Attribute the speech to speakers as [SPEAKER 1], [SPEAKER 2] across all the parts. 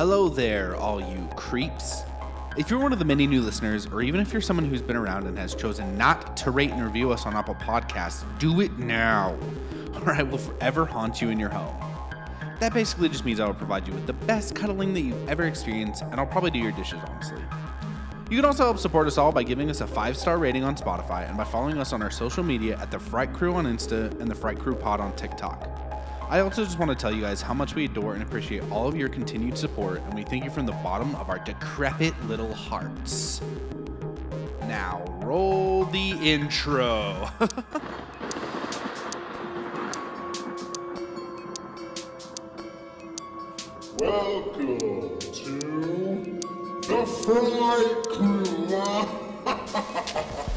[SPEAKER 1] Hello there, all you creeps. If you're one of the many new listeners, or even if you're someone who's been around and has chosen not to rate and review us on Apple Podcasts, do it now, or I will forever haunt you in your home. That basically just means I will provide you with the best cuddling that you've ever experienced, and I'll probably do your dishes, honestly. You can also help support us all by giving us a five star rating on Spotify and by following us on our social media at the Fright Crew on Insta and the Fright Crew Pod on TikTok. I also just want to tell you guys how much we adore and appreciate all of your continued support, and we thank you from the bottom of our decrepit little hearts. Now, roll the intro.
[SPEAKER 2] Welcome to the Fright Crew.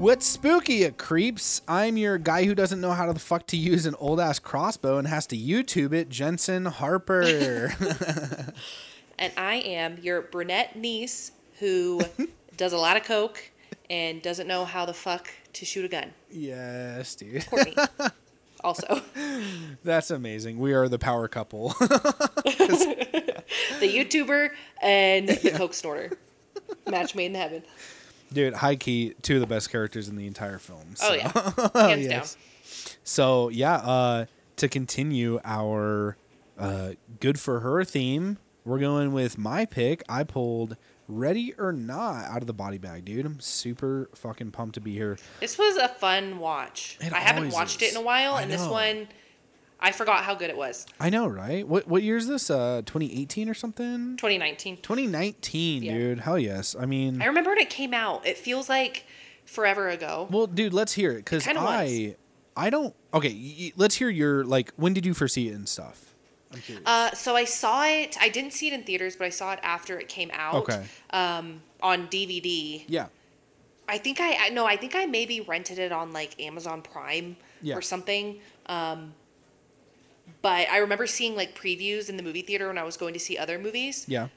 [SPEAKER 1] What's spooky, you creeps? I'm your guy who doesn't know how the fuck to use an old ass crossbow and has to YouTube it, Jensen Harper.
[SPEAKER 3] and I am your brunette niece who does a lot of coke and doesn't know how the fuck to shoot a gun.
[SPEAKER 1] yes, dude.
[SPEAKER 3] Courtney. also,
[SPEAKER 1] That's amazing. We are the power couple.
[SPEAKER 3] the YouTuber and the coke snorter. Match made in heaven.
[SPEAKER 1] Dude, high key, two of the best characters in the entire film.
[SPEAKER 3] Oh yeah, hands
[SPEAKER 1] yes. So yeah, uh, to continue our uh, good for her theme, we're going with my pick. I pulled Ready or Not out of the body bag, dude. I'm super fucking pumped to be here.
[SPEAKER 3] This was a fun watch.
[SPEAKER 1] It
[SPEAKER 3] I haven't watched
[SPEAKER 1] is.
[SPEAKER 3] it in a while,
[SPEAKER 1] I
[SPEAKER 3] and this one, I forgot how good it was.
[SPEAKER 1] I know, right? What what year is this? Uh, 2018 or something?
[SPEAKER 3] 2019.
[SPEAKER 1] 2019,
[SPEAKER 3] Yeah.
[SPEAKER 1] dude. Hell yes. I mean,
[SPEAKER 3] I remember when it came out. It feels like forever ago.
[SPEAKER 1] well, dude, let's hear it because I
[SPEAKER 3] was.
[SPEAKER 1] I don't. Okay, y- let's hear your like. When did you first see it and stuff? I'm curious.
[SPEAKER 3] Uh, so I saw it. I didn't see it in theaters, but I saw it after it came out.
[SPEAKER 1] Okay.
[SPEAKER 3] Um, on DVD.
[SPEAKER 1] yeah.
[SPEAKER 3] I think I, I no, I think I maybe rented it on like Amazon Prime
[SPEAKER 1] Yeah.
[SPEAKER 3] or something. Um, but I remember seeing like previews in the movie theater when I was going to see other movies.
[SPEAKER 1] Yeah.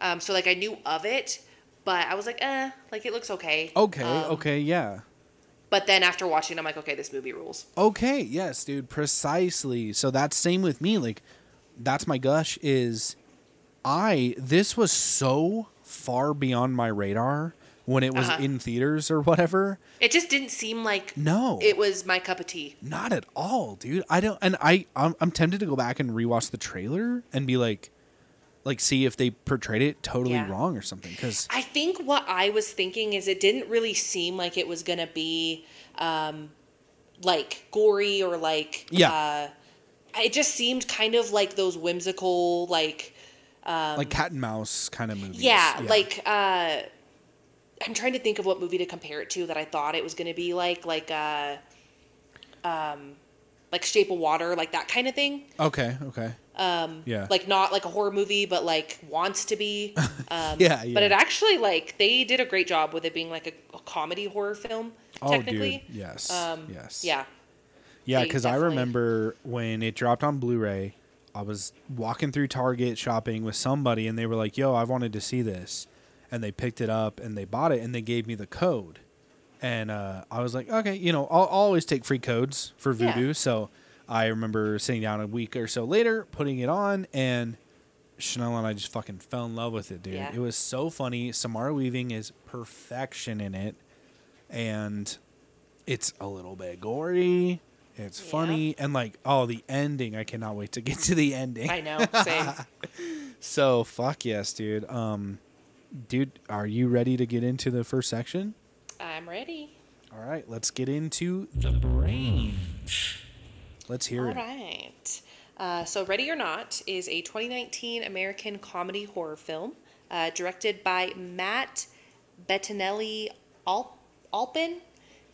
[SPEAKER 3] Um, so like I knew of it, but I was like, eh, like it looks okay.
[SPEAKER 1] Okay.
[SPEAKER 3] Um,
[SPEAKER 1] okay. Yeah.
[SPEAKER 3] But then after watching, I'm like, okay, this movie rules.
[SPEAKER 1] Okay, yes, dude, precisely. So that's same with me. Like, that's my gush. Is I this was so far beyond my radar when it was
[SPEAKER 3] Uh-huh.
[SPEAKER 1] in theaters or whatever.
[SPEAKER 3] It just didn't seem like
[SPEAKER 1] No,
[SPEAKER 3] it was my cup of tea.
[SPEAKER 1] not at all, dude. I don't, and I I'm, I'm tempted to go back and rewatch the trailer and be like, like see if they portrayed it totally
[SPEAKER 3] Yeah.
[SPEAKER 1] wrong or something. Because
[SPEAKER 3] I think what I was thinking is it didn't really seem like it was gonna be um, like gory or like
[SPEAKER 1] Yeah.
[SPEAKER 3] Uh, it just seemed kind of like those whimsical like um,
[SPEAKER 1] like cat and mouse kind of movies.
[SPEAKER 3] um, yeah, like uh, I'm trying to think of what movie to compare it to that I thought it was gonna be like like uh, um, like Shape of Water like that kind of thing.
[SPEAKER 1] okay, okay. Um, yeah,
[SPEAKER 3] like not like a horror movie but like wants to be. Um,
[SPEAKER 1] Yeah, yeah.
[SPEAKER 3] but it actually like they did a great job with it being like a, a comedy horror film
[SPEAKER 1] oh,
[SPEAKER 3] technically.
[SPEAKER 1] Dude, yes,
[SPEAKER 3] um,
[SPEAKER 1] yes,
[SPEAKER 3] yeah.
[SPEAKER 1] Yeah, because I remember when it dropped on Blu-ray, I was walking through Target shopping with somebody, and they were like, "Yo, I wanted to see this," and they picked it up and they bought it, and they gave me the code, and uh, I was like, "Okay, you know, I'll, I'll always take free codes for
[SPEAKER 3] Yeah.
[SPEAKER 1] Voodoo." So I remember sitting down a week or so later, putting it on, and Chanel and I just fucking fell in love with it, dude.
[SPEAKER 3] Yeah.
[SPEAKER 1] It was so funny. Samara Weaving is perfection in it, and it's a little bit gory. It's
[SPEAKER 3] Yeah.
[SPEAKER 1] funny and like oh the ending. I cannot wait to get to the ending.
[SPEAKER 3] i know same
[SPEAKER 1] So fuck yes, dude. Um, dude, are you ready to get into the first section?
[SPEAKER 3] i'm ready
[SPEAKER 1] All right, let's get into the brains. Let's hear
[SPEAKER 3] all
[SPEAKER 1] it.
[SPEAKER 3] right uh, so ready or not is a 2019 american comedy horror film uh, directed by matt bettinelli Al- alpin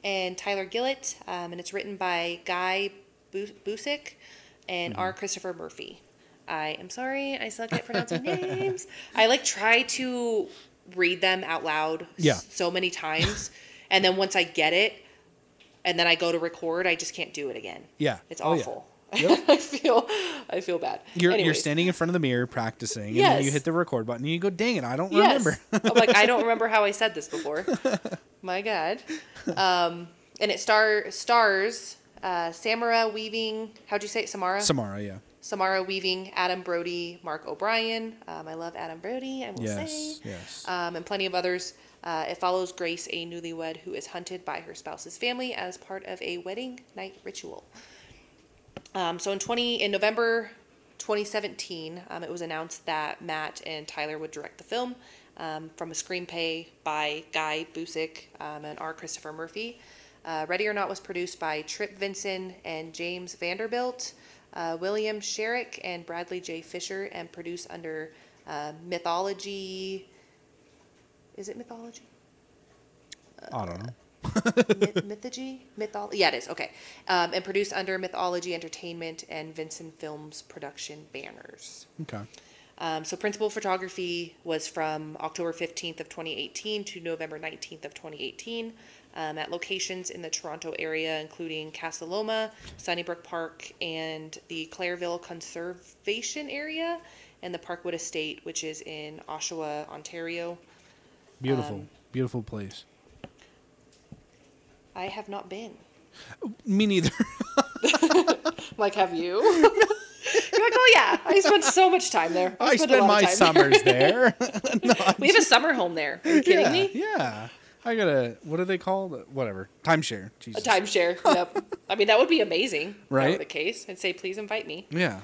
[SPEAKER 3] and tyler gillett um, and it's written by guy Bu- busick and R. Christopher Murphy. I am sorry, I suck at pronouncing names. I like try to read them out loud
[SPEAKER 1] Yeah.
[SPEAKER 3] so many times, and then once I get it, and then I go to record, I just can't do it again.
[SPEAKER 1] Yeah,
[SPEAKER 3] It's
[SPEAKER 1] Oh, yeah.
[SPEAKER 3] awful.
[SPEAKER 1] Yep.
[SPEAKER 3] I feel I feel bad.
[SPEAKER 1] You're, you're standing in front of the mirror practicing, and then you hit the record button, and you go, "Dang it, I don't
[SPEAKER 3] Yes.
[SPEAKER 1] remember."
[SPEAKER 3] I'm like, I don't remember how I said this before. My God. Um, and it star stars uh, Samara Weaving. How'd you say it? Samara.
[SPEAKER 1] Samara, yeah.
[SPEAKER 3] Samara Weaving, Adam Brody, Mark O'Brien. Um, I love Adam Brody. I will
[SPEAKER 1] Yes,
[SPEAKER 3] say.
[SPEAKER 1] yes.
[SPEAKER 3] Um, and plenty of others. Uh, it follows Grace, a newlywed who is hunted by her spouse's family as part of a wedding night ritual. Um, so in twenty in November 2017, um, it was announced that Matt and Tyler would direct the film um, from a screenplay by Guy Busick um, and R. Christopher Murphy. Uh, Ready or Not was produced by Trip Vinson and James Vanderbilt, uh, William Sherrick and Bradley J. Fisher, and produced under uh, Mythology. Is it Mythology?
[SPEAKER 1] I don't know.
[SPEAKER 3] Myth- Mythology? Mythol- yeah, it is. Okay. Um, and produced under Mythology Entertainment and Vinson Films production banners.
[SPEAKER 1] Okay.
[SPEAKER 3] Um, so principal photography was from October 15th of 2018 to November 19th of 2018 um, at locations in the Toronto area, including Casa Loma, Sunnybrook Park, and the Claireville Conservation Area, and the Parkwood Estate, which is in Oshawa, Ontario.
[SPEAKER 1] Beautiful,
[SPEAKER 3] Um,
[SPEAKER 1] beautiful place.
[SPEAKER 3] I have not been.
[SPEAKER 1] Me neither.
[SPEAKER 3] Like, have you? You're like, oh yeah, I spent so much time there.
[SPEAKER 1] I
[SPEAKER 3] spent a
[SPEAKER 1] spend
[SPEAKER 3] lot
[SPEAKER 1] my
[SPEAKER 3] of time there."
[SPEAKER 1] summers there.
[SPEAKER 3] we have a summer home there. Are you kidding
[SPEAKER 1] yeah,
[SPEAKER 3] me?
[SPEAKER 1] yeah. I got a what are they called? Whatever. Timeshare.
[SPEAKER 3] A
[SPEAKER 1] Jesus.
[SPEAKER 3] timeshare. Yep. I mean, that would be amazing. If
[SPEAKER 1] Right?
[SPEAKER 3] the case. I'd say, please invite me.
[SPEAKER 1] Yeah.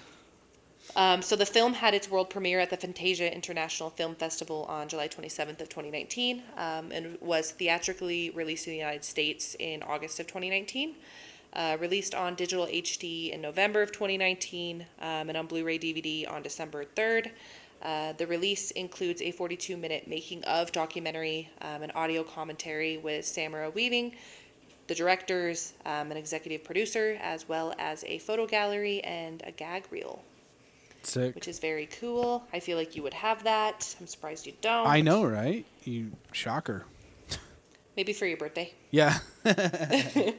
[SPEAKER 3] Um, so the film had its world premiere at the Fantasia International Film Festival on July 27th of 2019, um, and was theatrically released in the United States in August of 2019. Uh, released on digital HD in November of 2019, um, and on Blu-ray DVD on December 3rd. Uh, the release includes a 42-minute making-of documentary, um, an audio commentary with Samara Weaving, the directors, um, an executive producer, as well as a photo gallery and a gag reel
[SPEAKER 1] Sick.
[SPEAKER 3] which is very cool. I feel like you would have that. I'm surprised you don't.
[SPEAKER 1] I know, right? You shocker.
[SPEAKER 3] Maybe for your birthday.
[SPEAKER 1] Yeah.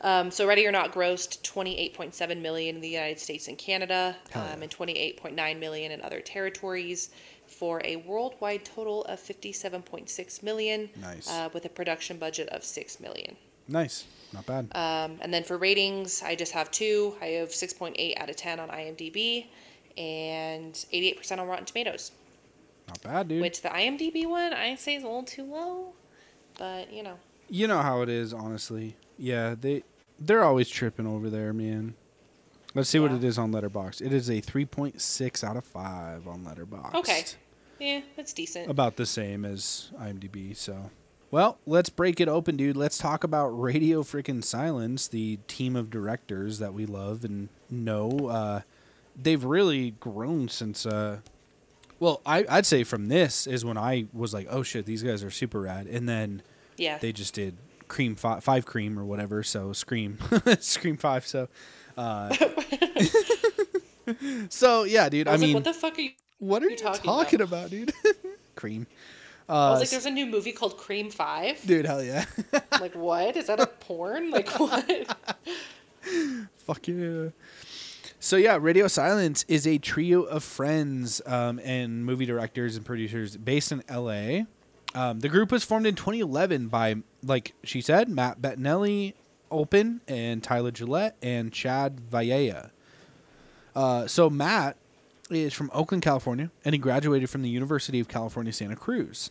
[SPEAKER 3] Um, so Ready or Not grossed 28.7 million in the United States and Canada, um,
[SPEAKER 1] yeah.
[SPEAKER 3] and 28.9 million in other territories, for a worldwide total of 57.6 million.
[SPEAKER 1] Nice.
[SPEAKER 3] Uh, with a production budget of 6 million.
[SPEAKER 1] nice. Not bad.
[SPEAKER 3] Um, and then for ratings, I just have two. I have 6.8 out of 10 on IMDb, and 88% on Rotten Tomatoes.
[SPEAKER 1] Not bad, dude.
[SPEAKER 3] Which the IMDb one I say is a little too low, but you know.
[SPEAKER 1] you know how it is, honestly. Yeah, they they're always tripping over there, man. Let's see what it is on Letterboxd. It is a 3.6 out of 5 on Letterboxd.
[SPEAKER 3] Okay. Yeah, that's decent.
[SPEAKER 1] About the same as IMDb, so. Well, let's break it open, dude. Let's talk about Radio Freaking Silence, the team of directors that we love and know. Uh, they've really grown since. Uh, well, I, I'd say from this is when I was like, oh shit, these guys are super rad. And then
[SPEAKER 3] yeah.
[SPEAKER 1] they just did Cream five, five Cream or whatever. So Scream, Scream Five. So, uh, so yeah, dude.
[SPEAKER 3] I
[SPEAKER 1] I, mean,
[SPEAKER 3] like, what the fuck are you?
[SPEAKER 1] what are
[SPEAKER 3] you talking
[SPEAKER 1] talking, about? dude? Cream,
[SPEAKER 3] I was
[SPEAKER 1] uh,
[SPEAKER 3] like, there's a new movie called Cream Five.
[SPEAKER 1] dude. Hell yeah,
[SPEAKER 3] like, what? Is that a porn? Like, what?
[SPEAKER 1] fuck yeah. So yeah, Radio Silence is a trio of friends um, and movie directors and producers based in L.A. Um, the group was formed in 2011 by, like she said, Matt Bettinelli, Open, and Tyler Gillett, and Chad Villella. Uh, so Matt is from Oakland, California, and he graduated from the University of California, Santa Cruz.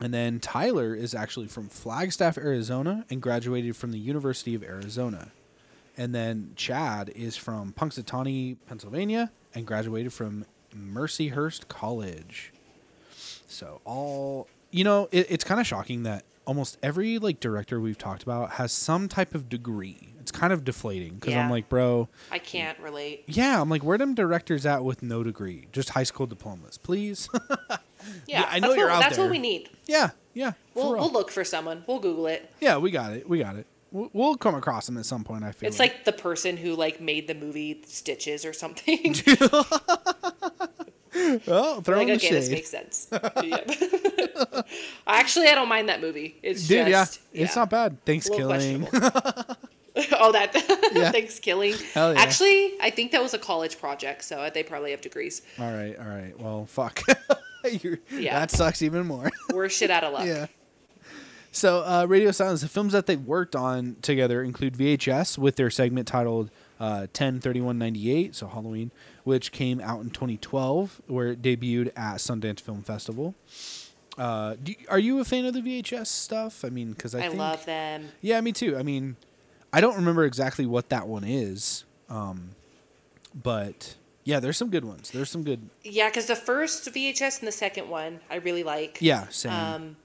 [SPEAKER 1] And then Tyler is actually from Flagstaff, Arizona, and graduated from the University of Arizona. And then Chad is from Punxsutawney, Pennsylvania, and graduated from Mercyhurst College. So all you know, it, it's kind of shocking that almost every like director we've talked about has some type of degree. It's kind of deflating because I'm like, bro,
[SPEAKER 3] I can't relate.
[SPEAKER 1] yeah, I'm like, where them directors at with no degree, just high school diplomas, please?
[SPEAKER 3] Yeah,
[SPEAKER 1] I know
[SPEAKER 3] that's
[SPEAKER 1] you're
[SPEAKER 3] what,
[SPEAKER 1] out
[SPEAKER 3] That's
[SPEAKER 1] there.
[SPEAKER 3] what we need.
[SPEAKER 1] yeah, yeah,
[SPEAKER 3] We'll we'll look for someone. We'll Google it.
[SPEAKER 1] yeah, we got it, we got it. We'll, we'll come across them at some point. I feel
[SPEAKER 3] It's like the person who like made the movie Stitches or something.
[SPEAKER 1] oh, throw
[SPEAKER 3] like, okay,
[SPEAKER 1] the
[SPEAKER 3] this makes sense. Actually, I don't mind that movie. It's
[SPEAKER 1] Dude, yeah,
[SPEAKER 3] just
[SPEAKER 1] it's not bad.
[SPEAKER 3] Little
[SPEAKER 1] Thanksgiving.
[SPEAKER 3] oh, that
[SPEAKER 1] Yeah.
[SPEAKER 3] Thanksgiving.
[SPEAKER 1] Hell yeah.
[SPEAKER 3] Actually, I think that was a college project, so they probably have degrees.
[SPEAKER 1] All right, all right. Well, fuck.
[SPEAKER 3] Yeah.
[SPEAKER 1] That sucks even more.
[SPEAKER 3] We're shit out of luck.
[SPEAKER 1] yeah. So, uh, Radio Silence, the films that they worked on together include VHS with their segment titled uh, 10 31 98, so Halloween, which came out in 2012, where it debuted at Sundance Film Festival. Uh, do, are you a fan of the VHS stuff? I mean, because I,
[SPEAKER 3] I
[SPEAKER 1] think,
[SPEAKER 3] love them.
[SPEAKER 1] Yeah, me too. I mean, I don't remember exactly what that one is, um, but yeah, there's some good ones. There's some good.
[SPEAKER 3] Yeah, because the first VHS and the second one I really like.
[SPEAKER 1] Yeah, same.
[SPEAKER 3] Um,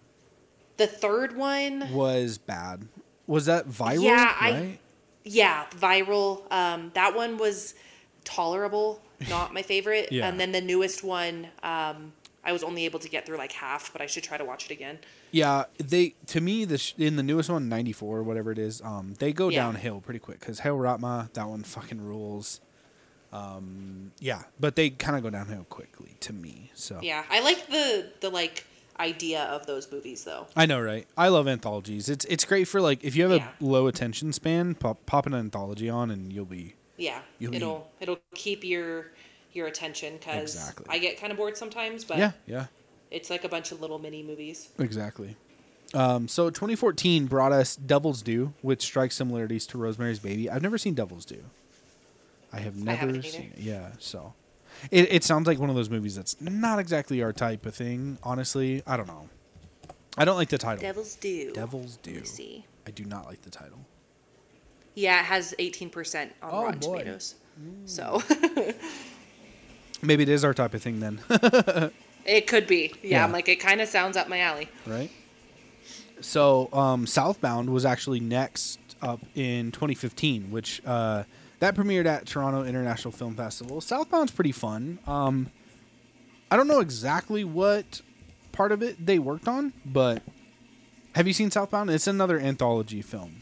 [SPEAKER 3] the third one,
[SPEAKER 1] was bad. Was that viral?
[SPEAKER 3] Yeah, I- yeah, viral. Um, that one was tolerable, not my favorite.
[SPEAKER 1] Yeah.
[SPEAKER 3] And then the newest one, um, I was only able to get through like half, but I should try to watch it again.
[SPEAKER 1] Yeah, they to me the sh- in the newest one, 94 or whatever it is, um, they go
[SPEAKER 3] Yeah.
[SPEAKER 1] downhill pretty quick because Hail Raatma, that one fucking rules. Um, yeah, but they kind of go downhill quickly to me. So
[SPEAKER 3] Yeah, I like the the like idea of those movies though.
[SPEAKER 1] I know, right? I love anthologies. It's it's great for like if you have
[SPEAKER 3] Yeah.
[SPEAKER 1] a low attention span, pop, pop an anthology on and you'll be
[SPEAKER 3] Yeah,
[SPEAKER 1] You'll
[SPEAKER 3] it'll it'll keep your your attention because
[SPEAKER 1] Exactly.
[SPEAKER 3] I get kind of bored sometimes, but
[SPEAKER 1] yeah, yeah.
[SPEAKER 3] it's like a bunch of little mini movies.
[SPEAKER 1] Exactly. Um, so 2014 brought us Devil's Due, which strikes similarities to Rosemary's Baby. I've never seen Devil's Due. I have never
[SPEAKER 3] haven't
[SPEAKER 1] seen it. Yeah, so it, it sounds like one of those movies that's not exactly our type of thing. Honestly, I don't know. I don't like the title.
[SPEAKER 3] Devil's Due.
[SPEAKER 1] Devil's
[SPEAKER 3] Let me
[SPEAKER 1] Due.
[SPEAKER 3] see.
[SPEAKER 1] I do not like the title.
[SPEAKER 3] Yeah, it has 18% on
[SPEAKER 1] Oh,
[SPEAKER 3] Rotten
[SPEAKER 1] boy.
[SPEAKER 3] Tomatoes. So
[SPEAKER 1] Maybe it is our type of thing then,
[SPEAKER 3] it could be. Yeah,
[SPEAKER 1] Yeah.
[SPEAKER 3] I'm like, it kind of sounds up my alley.
[SPEAKER 1] right? So um, Southbound was actually next up in 2015, which uh, that premiered at Toronto International Film Festival. Southbound's pretty fun. Um, I don't know exactly what part of it they worked on, but have you seen Southbound? It's another anthology film.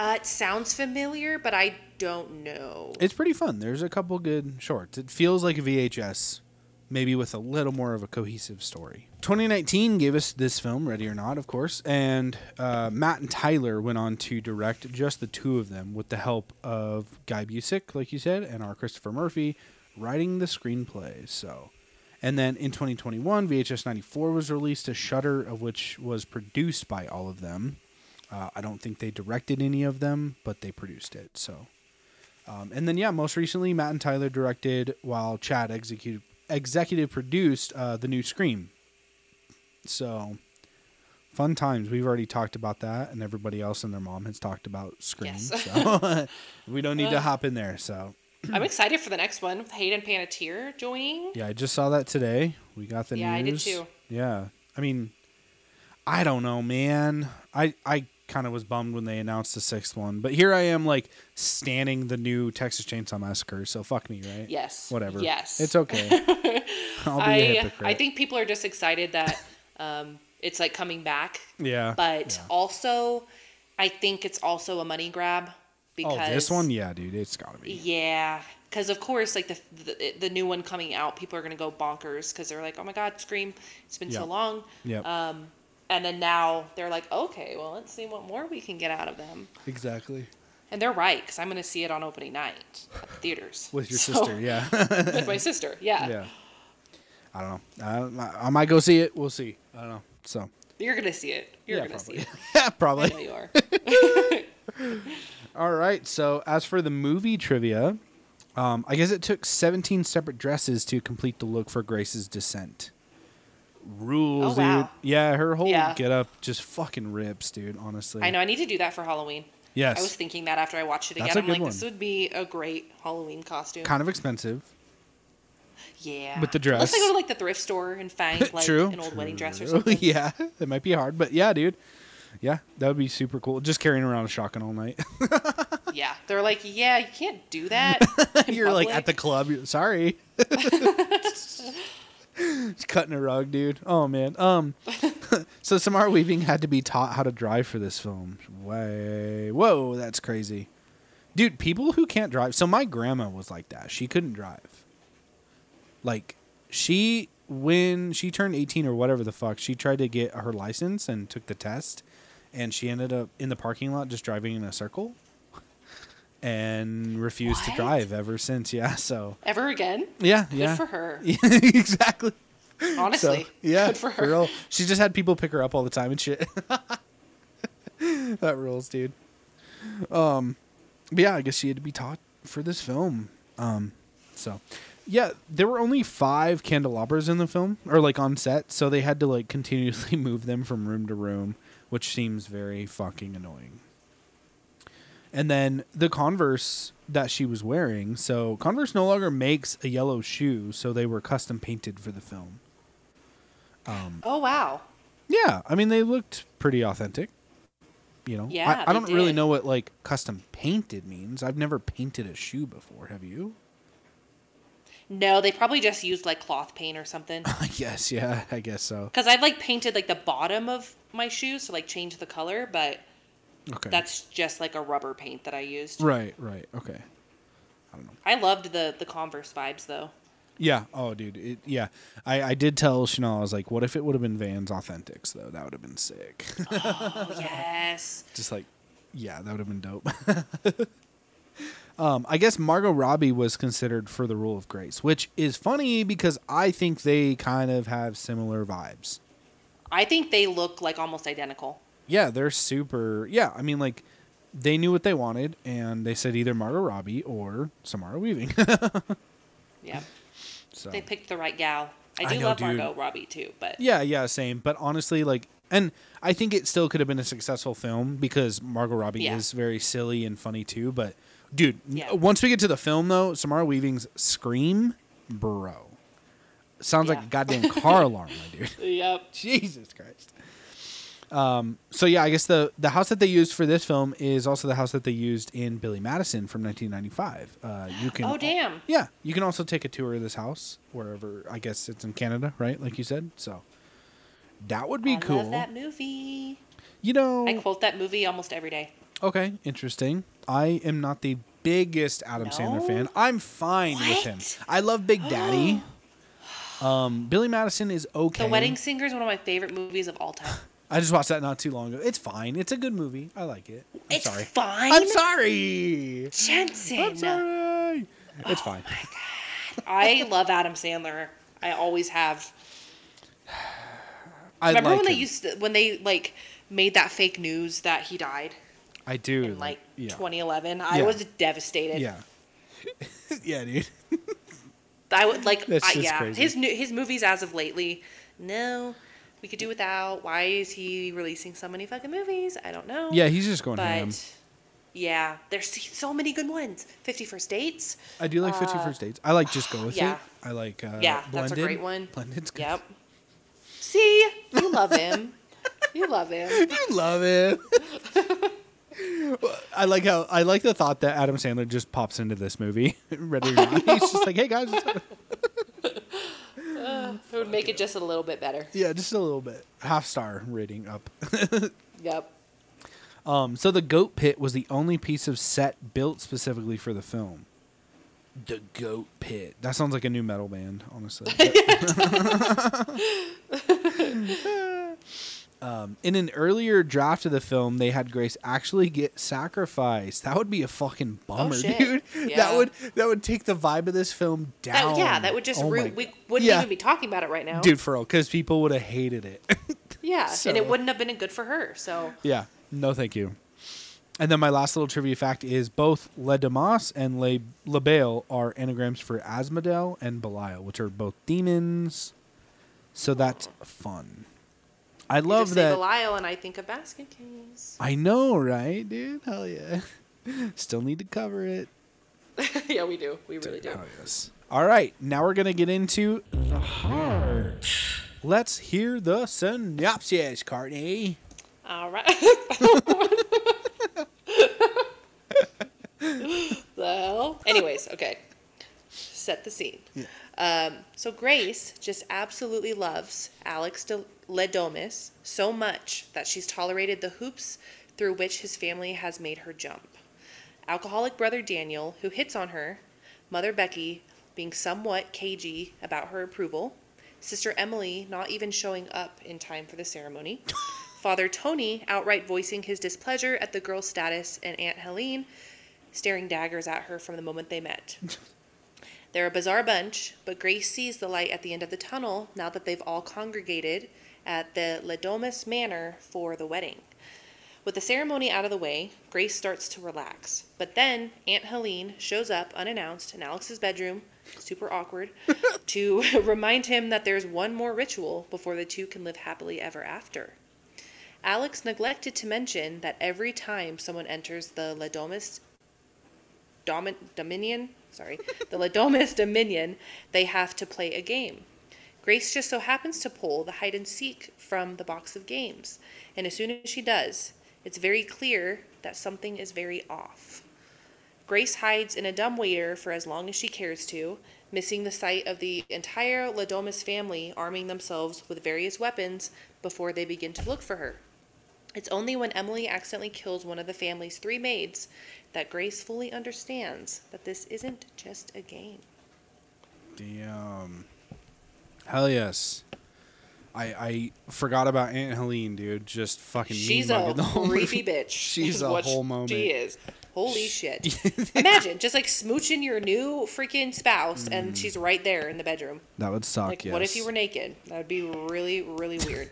[SPEAKER 3] Uh, it sounds familiar, but I don't know.
[SPEAKER 1] It's pretty fun. There's a couple good shorts. It feels like a VHS, maybe with a little more of a cohesive story. 2019 gave us this film, Ready or Not, of course, and uh, Matt and Tyler went on to direct just the two of them with the help of Guy Busick, like you said, and R. Christopher Murphy writing the screenplay. So, and then in 2021, VHS 94 was released to Shudder, of which was produced by all of them. Uh, I don't think they directed any of them, but they produced it. So. Um, and then, yeah, most recently, Matt and Tyler directed, while Chad executive executive produced uh, the new Scream. So, fun times. We've already talked about that, and everybody else and their mom has talked about Scream.
[SPEAKER 3] Yes.
[SPEAKER 1] So, we don't need to hop in there. So,
[SPEAKER 3] I'm excited for the next one with Hayden Panettiere joining.
[SPEAKER 1] yeah, I just saw that today. We got the
[SPEAKER 3] Yeah, I did
[SPEAKER 1] news.
[SPEAKER 3] too.
[SPEAKER 1] Yeah, I mean, I don't know, man. I I kind of was bummed when they announced the sixth one, but here I am, like standing the new Texas Chainsaw Massacre. So fuck me, right?
[SPEAKER 3] Yes.
[SPEAKER 1] Whatever.
[SPEAKER 3] Yes.
[SPEAKER 1] It's okay. I'll be a
[SPEAKER 3] I
[SPEAKER 1] hypocrite.
[SPEAKER 3] I think people are just excited that um, it's like coming back,
[SPEAKER 1] Yeah.
[SPEAKER 3] but
[SPEAKER 1] yeah.
[SPEAKER 3] also I think it's also a money grab because
[SPEAKER 1] oh, this one, yeah, dude, it's gotta be.
[SPEAKER 3] Yeah, because of course, like the, the the new one coming out, people are gonna go bonkers because they're like, "Oh my God, Scream! It's been
[SPEAKER 1] Yeah.
[SPEAKER 3] so long."
[SPEAKER 1] Yeah.
[SPEAKER 3] Um, and then now they're like, "Okay, well, let's see what more we can get out of them."
[SPEAKER 1] exactly.
[SPEAKER 3] And they're right because I'm gonna see it on opening night at the theaters
[SPEAKER 1] With your
[SPEAKER 3] So-
[SPEAKER 1] sister, yeah.
[SPEAKER 3] with my sister. Yeah.
[SPEAKER 1] yeah. I don't know. I, I might go see it. We'll see. I don't know. So.
[SPEAKER 3] you're gonna see it. You're
[SPEAKER 1] yeah,
[SPEAKER 3] gonna
[SPEAKER 1] probably.
[SPEAKER 3] see it.
[SPEAKER 1] yeah,
[SPEAKER 3] I
[SPEAKER 1] probably.
[SPEAKER 3] know you are.
[SPEAKER 1] All right. So as for the movie trivia, um, I guess it took 17 separate dresses to complete the look for Grace's descent. Rules,
[SPEAKER 3] Oh, wow.
[SPEAKER 1] dude. Yeah, her whole
[SPEAKER 3] Yeah.
[SPEAKER 1] get up just fucking rips, dude. Honestly.
[SPEAKER 3] I know. I need to do that for Halloween.
[SPEAKER 1] Yes.
[SPEAKER 3] I was thinking that after I watched it again. I'm like,
[SPEAKER 1] one.
[SPEAKER 3] this would be a great Halloween costume.
[SPEAKER 1] kind of expensive.
[SPEAKER 3] Yeah.
[SPEAKER 1] With the dress.
[SPEAKER 3] Unless I go to like the thrift store and find like
[SPEAKER 1] True.
[SPEAKER 3] an old wedding dress or something.
[SPEAKER 1] yeah, it might be hard, but yeah, dude. Yeah, that would be super cool. Just carrying around a shotgun all night.
[SPEAKER 3] Yeah. They're like, yeah, you can't do that.
[SPEAKER 1] You're like at the club. Sorry. Just cutting a rug, dude. Oh man. Um. so Samara Weaving had to be taught how to drive for this film. Way. Whoa, that's crazy, dude. People who can't drive. So my grandma was like that. She couldn't drive. Like, she when she turned 18 or whatever the fuck, she tried to get her license and took the test, and she ended up in the parking lot just driving in a circle and refused to drive ever since. Yeah, so
[SPEAKER 3] Ever again?
[SPEAKER 1] yeah,
[SPEAKER 3] Good
[SPEAKER 1] yeah,
[SPEAKER 3] for her.
[SPEAKER 1] Exactly.
[SPEAKER 3] Honestly.
[SPEAKER 1] So, yeah,
[SPEAKER 3] Good for her.
[SPEAKER 1] real. She just had people pick her up all the time and shit. that rules, dude. Um, but yeah, I guess she had to be taught for this film. Um, so yeah, there were only five candelabras in the film, or like on set, so they had to like continuously move them from room to room, which seems very fucking annoying. And then the Converse that she was wearing, so Converse no longer makes a yellow shoe, so they were custom painted for the film.
[SPEAKER 3] Um, oh wow.
[SPEAKER 1] Yeah, I mean they looked pretty authentic. You know,
[SPEAKER 3] Yeah,
[SPEAKER 1] I, I don't really know what like custom painted means. I've never painted a shoe before. Have you?
[SPEAKER 3] No, they probably just used like cloth paint or something.
[SPEAKER 1] I guess, yeah, I guess so.
[SPEAKER 3] Because I've like painted like the bottom of my shoes to like change the color, but
[SPEAKER 1] Okay,
[SPEAKER 3] that's just like a rubber paint that I used.
[SPEAKER 1] right, right, okay.
[SPEAKER 3] I don't know. I loved the the Converse vibes though.
[SPEAKER 1] Yeah. Oh, dude. It, yeah. I, I did tell Chanel. I was like, "What if it would have been Vans Authentics though? That would have been sick."
[SPEAKER 3] Oh yes.
[SPEAKER 1] Just like, yeah, that would have been dope. um, I guess Margot Robbie was considered for the Rule of Grace, which is funny because I think they kind of have similar vibes.
[SPEAKER 3] I think they look like almost identical.
[SPEAKER 1] Yeah, they're super. Yeah, I mean, like, they knew what they wanted, and they said either Margot Robbie or Samara Weaving.
[SPEAKER 3] Yeah.
[SPEAKER 1] so
[SPEAKER 3] They picked the right gal. I
[SPEAKER 1] I
[SPEAKER 3] do
[SPEAKER 1] know,
[SPEAKER 3] love
[SPEAKER 1] dude.
[SPEAKER 3] Margot Robbie too, but
[SPEAKER 1] yeah, yeah, same. But honestly, like, and I think it still could have been a successful film because Margot Robbie
[SPEAKER 3] Yeah.
[SPEAKER 1] is very silly and funny too. But dude,
[SPEAKER 3] Yeah.
[SPEAKER 1] once we get to the film though, Samara Weaving's scream, bro, sounds like a goddamn car alarm, my dude.
[SPEAKER 3] yep.
[SPEAKER 1] Jesus Christ. Um, so yeah, I guess the the house that they used for this film is also the house that they used in Billy Madison from 1995. Uh, you can
[SPEAKER 3] Oh damn.
[SPEAKER 1] yeah, you can also take a tour of this house wherever. I guess it's in Canada, right? Like you said. So that would be
[SPEAKER 3] I
[SPEAKER 1] cool.
[SPEAKER 3] love that movie.
[SPEAKER 1] You know.
[SPEAKER 3] I quote that movie almost every day.
[SPEAKER 1] okay, interesting. I am not the biggest Adam Sandler fan. I'm fine with him. I love Big Daddy. um, Billy Madison is okay.
[SPEAKER 3] The Wedding Singer is one of my favorite movies of all time.
[SPEAKER 1] I just watched that not too long ago. It's fine. It's a good movie. I like it. I'm
[SPEAKER 3] it's
[SPEAKER 1] sorry.
[SPEAKER 3] fine.
[SPEAKER 1] I'm sorry.
[SPEAKER 3] Jensen.
[SPEAKER 1] I'm sorry. It's Oh fine.
[SPEAKER 3] I love Adam Sandler. I always have.
[SPEAKER 1] I
[SPEAKER 3] Remember
[SPEAKER 1] like
[SPEAKER 3] when they used to, when they like made that fake news that he died
[SPEAKER 1] I do.
[SPEAKER 3] in like
[SPEAKER 1] yeah.
[SPEAKER 3] 2011? I
[SPEAKER 1] Yeah.
[SPEAKER 3] was devastated.
[SPEAKER 1] Yeah. yeah, dude.
[SPEAKER 3] I would like
[SPEAKER 1] That's
[SPEAKER 3] I,
[SPEAKER 1] just
[SPEAKER 3] yeah.
[SPEAKER 1] crazy.
[SPEAKER 3] His new his movies as of lately, no, we could do without. Why is he releasing so many fucking movies? I don't know.
[SPEAKER 1] Yeah, he's just going
[SPEAKER 3] but
[SPEAKER 1] ham.
[SPEAKER 3] yeah, there's so many good ones. Fifty First Dates.
[SPEAKER 1] I do like Fifty First Dates. I like Just Go With
[SPEAKER 3] Uh, yeah.
[SPEAKER 1] It. I like uh,
[SPEAKER 3] Yeah, that's a
[SPEAKER 1] Blended.
[SPEAKER 3] great one.
[SPEAKER 1] Blended's good.
[SPEAKER 3] Yep. See, you love him. you love him.
[SPEAKER 1] You love him. I like how I like the thought that Adam Sandler just pops into this movie, ready or not. He's just like, "Hey guys,
[SPEAKER 3] would make it just a little bit better.
[SPEAKER 1] yeah, just a little bit, half star rating up."
[SPEAKER 3] Yep.
[SPEAKER 1] Um, so the goat pit was the only piece of set built specifically for the film. The goat pit. That sounds like a new metal band, honestly. um, in an earlier draft of the film, they had Grace actually get sacrificed. That would be a fucking bummer,
[SPEAKER 3] shit.
[SPEAKER 1] dude. That would that would take the vibe of this film down.
[SPEAKER 3] That, yeah, that would just
[SPEAKER 1] Oh
[SPEAKER 3] we wouldn't
[SPEAKER 1] Yeah.
[SPEAKER 3] even be talking about it right now.
[SPEAKER 1] dude for real, because people would have hated it.
[SPEAKER 3] Yeah, and it wouldn't have been good for her. So
[SPEAKER 1] Yeah, no, thank you. And then my last little trivia fact is both Le Domas and Le, Le Bail are anagrams for Asmodel and Belial, which are both demons. So that's fun. I
[SPEAKER 3] you
[SPEAKER 1] love that.
[SPEAKER 3] Belial, and I think of basket case.
[SPEAKER 1] I know, right, dude? Hell yeah. Still need to cover it.
[SPEAKER 3] yeah, we do. We really do.
[SPEAKER 1] Hell yes. All right, now we're gonna get into the heart. Let's hear the synopsis, Courtney.
[SPEAKER 3] All right. hell? Anyways, okay. Set the scene. Um, so Grace just absolutely loves Alex de Le Domas so much that she's tolerated the hoops through which his family has made her jump. Alcoholic brother Daniel, who hits on her, mother Becky being somewhat cagey about her approval, sister Emily not even showing up in time for the ceremony, Father Tony outright voicing his displeasure at the girl's status, and Aunt Helene staring daggers at her from the moment they met. They're a bizarre bunch, but Grace sees the light at the end of the tunnel now that they've all congregated at the Le Domas Manor for the wedding. With the ceremony out of the way, Grace starts to relax. But then Aunt Helene shows up unannounced in Alex's bedroom, super awkward, to remind him that there's one more ritual before the two can live happily ever after. Alex neglected to mention that every time someone enters the Le Domas Domin- Dominion, sorry, the Le Domas Dominion, they have to play a game. Grace just so happens to pull the hide and seek from the box of games, and as soon as she does, it's very clear that something is very off. Grace hides in a dumbwaiter for as long as she cares to, missing the sight of the entire Le Domas family arming themselves with various weapons before they begin to look for her. It's only when Emily accidentally kills one of the family's three maids that Grace fully understands that this isn't just a game.
[SPEAKER 1] Damn. Hell yes. I I forgot about Aunt Helene, dude. Just fucking
[SPEAKER 3] She's a
[SPEAKER 1] the whole
[SPEAKER 3] creepy
[SPEAKER 1] movie.
[SPEAKER 3] bitch.
[SPEAKER 1] She's a whole moment.
[SPEAKER 3] She is. Holy shit. Imagine just like smooching your new freaking spouse and mm. she's right there in the bedroom.
[SPEAKER 1] That would suck.
[SPEAKER 3] Like,
[SPEAKER 1] yes.
[SPEAKER 3] what if you were naked? That would be really, really weird.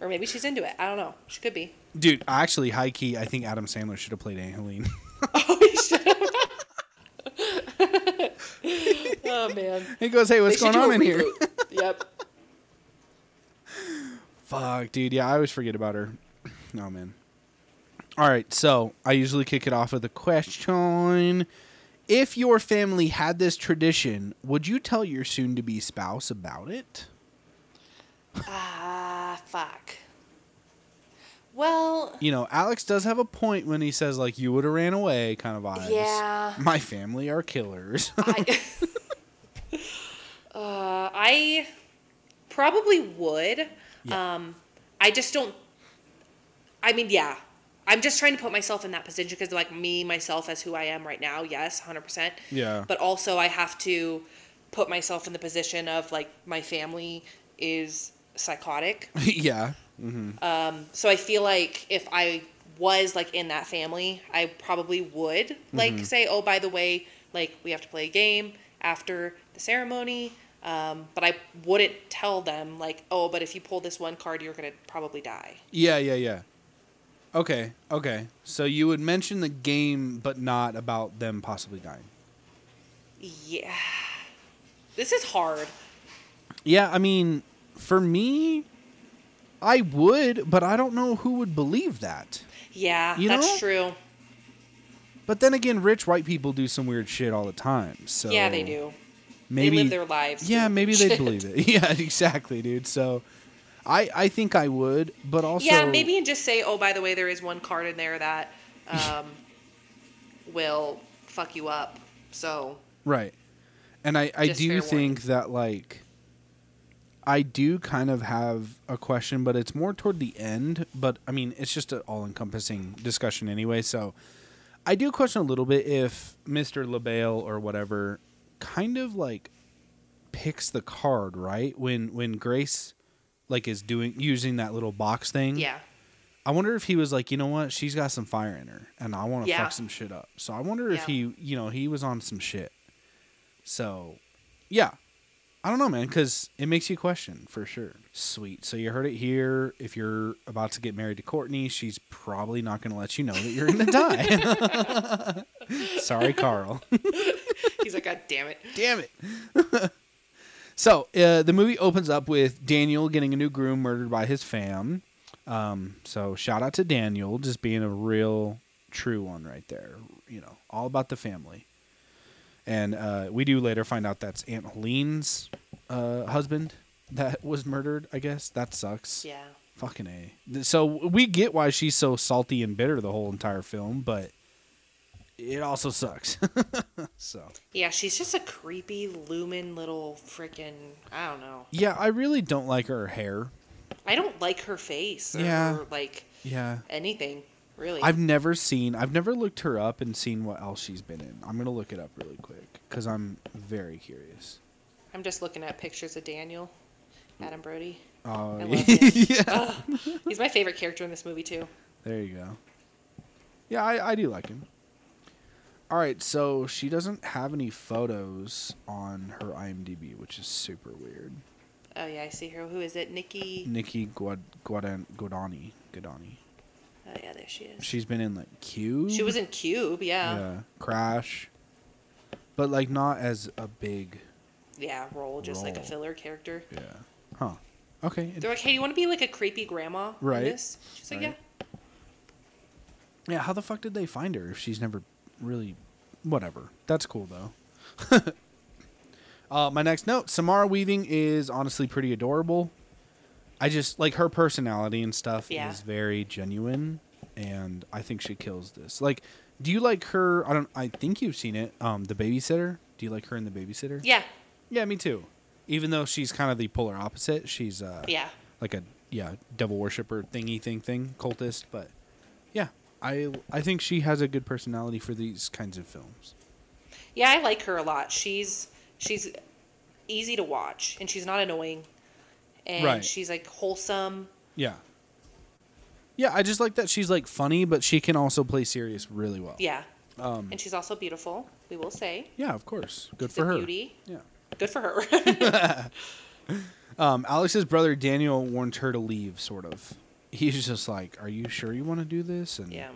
[SPEAKER 3] Or maybe she's into it. I don't know. She could be.
[SPEAKER 1] Dude, actually, high key, I think Adam Sandler should have played Aunt Helene.
[SPEAKER 3] Oh, he should oh man.
[SPEAKER 1] he goes, "Hey, what's going on in here?"
[SPEAKER 3] yep.
[SPEAKER 1] Fuck, dude. Yeah, I always forget about her. No, man. All right, so I usually kick it off with a question. If your family had this tradition, would you tell your soon to be spouse about it?
[SPEAKER 3] Ah, fuck. Well,
[SPEAKER 1] You know, Alex does have a point when he says, like, you would have ran away kind of vibes.
[SPEAKER 3] Yeah.
[SPEAKER 1] My family are killers.
[SPEAKER 3] I, uh, I probably would.
[SPEAKER 1] Yeah.
[SPEAKER 3] Um, I just don't. I mean, yeah. I'm just trying to put myself in that position because, like, me, myself, as who I am right now, yes, 100%.
[SPEAKER 1] Yeah.
[SPEAKER 3] But also, I have to put myself in the position of, like, my family is psychotic.
[SPEAKER 1] yeah. Um.
[SPEAKER 3] So I feel like if I was like in that family, I probably would like say, "Oh, by the way, like we have to play a game after the ceremony." Um, but I wouldn't tell them like, "Oh, but if you pull this one card, you're gonna probably die."
[SPEAKER 1] Yeah, yeah, yeah. Okay, okay. So you would mention the game, but not about them possibly dying.
[SPEAKER 3] Yeah, this is hard.
[SPEAKER 1] Yeah, I mean, for me, I would, but I don't know who would believe that.
[SPEAKER 3] Yeah,
[SPEAKER 1] You
[SPEAKER 3] that's
[SPEAKER 1] know?
[SPEAKER 3] true.
[SPEAKER 1] But then again, rich white people do some weird shit all the time. So
[SPEAKER 3] yeah, they do.
[SPEAKER 1] Maybe
[SPEAKER 3] they live their lives.
[SPEAKER 1] Yeah, maybe they believe it. Yeah, exactly, dude. So I I think I would, but also
[SPEAKER 3] yeah, maybe and just say, "Oh, by the way, there is one card in there that um, will fuck you up." So
[SPEAKER 1] Right. And I, I do think that like I do kind of have a question, but it's more toward the end. But I mean, it's just an all encompassing discussion anyway. So I do question a little bit if Mr. Le Bail or whatever kind of like picks the card, right? When when Grace like is doing using that little box thing.
[SPEAKER 3] yeah,
[SPEAKER 1] I wonder if he was like, you know what, she's got some fire in her, and I want to
[SPEAKER 3] Yeah.
[SPEAKER 1] fuck some shit up. So I wonder if he, you know, he was on some shit. So, yeah, I don't know, man, because it makes you question for sure. Sweet. So you heard it here. If you're about to get married to Courtney, she's probably not going to let you know that you're going to die. Sorry, Carl.
[SPEAKER 3] he's like, "God damn it."
[SPEAKER 1] Damn it. so uh, the movie opens up with Daniel getting a new groom murdered by his fam. Um, so shout out to Daniel, just being a real true one right there. You know, all about the family. And uh, we do later find out that's Aunt Helene's uh, husband that was murdered. I guess that sucks.
[SPEAKER 3] Yeah.
[SPEAKER 1] Fucking a. So we get why she's so salty and bitter the whole entire film, but it also sucks. so.
[SPEAKER 3] Yeah, she's just a creepy, lumen little freaking. I don't know.
[SPEAKER 1] Yeah, I really don't like her hair.
[SPEAKER 3] I don't like her face or
[SPEAKER 1] Yeah.
[SPEAKER 3] like
[SPEAKER 1] Yeah.
[SPEAKER 3] anything really.
[SPEAKER 1] I've never seen, I've never looked her up and seen what else she's been in. I'm going to look it up really quick because I'm very curious.
[SPEAKER 3] I'm just looking at pictures of Daniel, Adam Brody.
[SPEAKER 1] Oh,
[SPEAKER 3] I love him.
[SPEAKER 1] yeah.
[SPEAKER 3] Ugh. He's my favorite character in this movie too.
[SPEAKER 1] There you go. Yeah, I, I do like him. All right, so she doesn't have any photos on her IMDb, which is super weird.
[SPEAKER 3] Oh yeah, I see her. Who is it? Nikki.
[SPEAKER 1] Nikki Guad, Guadan, Godani. Godani.
[SPEAKER 3] Oh yeah, there she is.
[SPEAKER 1] She's been in like Cube.
[SPEAKER 3] She was in Cube. Yeah.
[SPEAKER 1] yeah, Crash, but like not as a big.
[SPEAKER 3] Yeah, role, just like a filler character.
[SPEAKER 1] Yeah. Huh. Okay.
[SPEAKER 3] They're like, hey, you want to be like a creepy grandma? in
[SPEAKER 1] Right.
[SPEAKER 3] this? She's like,
[SPEAKER 1] Right.
[SPEAKER 3] yeah.
[SPEAKER 1] Yeah. How the fuck did they find her if she's never really? Whatever. That's cool though. uh, my next note: Samara Weaving is honestly pretty adorable. I just like her personality and stuff
[SPEAKER 3] Yeah.
[SPEAKER 1] is very genuine, and I think she kills this. Like, do you like her? I don't. I think you've seen it. Um, the babysitter. Do you like her in the babysitter?
[SPEAKER 3] Yeah.
[SPEAKER 1] Yeah, me too. Even though she's kind of the polar opposite, she's uh,
[SPEAKER 3] Yeah.
[SPEAKER 1] like a yeah devil worshiper thingy thing thing cultist. But yeah, I I think she has a good personality for these kinds of films.
[SPEAKER 3] Yeah, I like her a lot. She's she's easy to watch and she's not annoying. And
[SPEAKER 1] Right.
[SPEAKER 3] she's like wholesome.
[SPEAKER 1] Yeah. Yeah, I just like that she's like funny, but she can also play serious really well.
[SPEAKER 3] Yeah.
[SPEAKER 1] Um,
[SPEAKER 3] And she's also beautiful, we will say.
[SPEAKER 1] yeah, of course. Good
[SPEAKER 3] She's
[SPEAKER 1] for her.
[SPEAKER 3] beauty.
[SPEAKER 1] Yeah.
[SPEAKER 3] Good for her.
[SPEAKER 1] Um, Alex's brother Daniel warned her to leave. Sort of. He's just like, "Are you sure you want to do this?" And
[SPEAKER 3] yeah.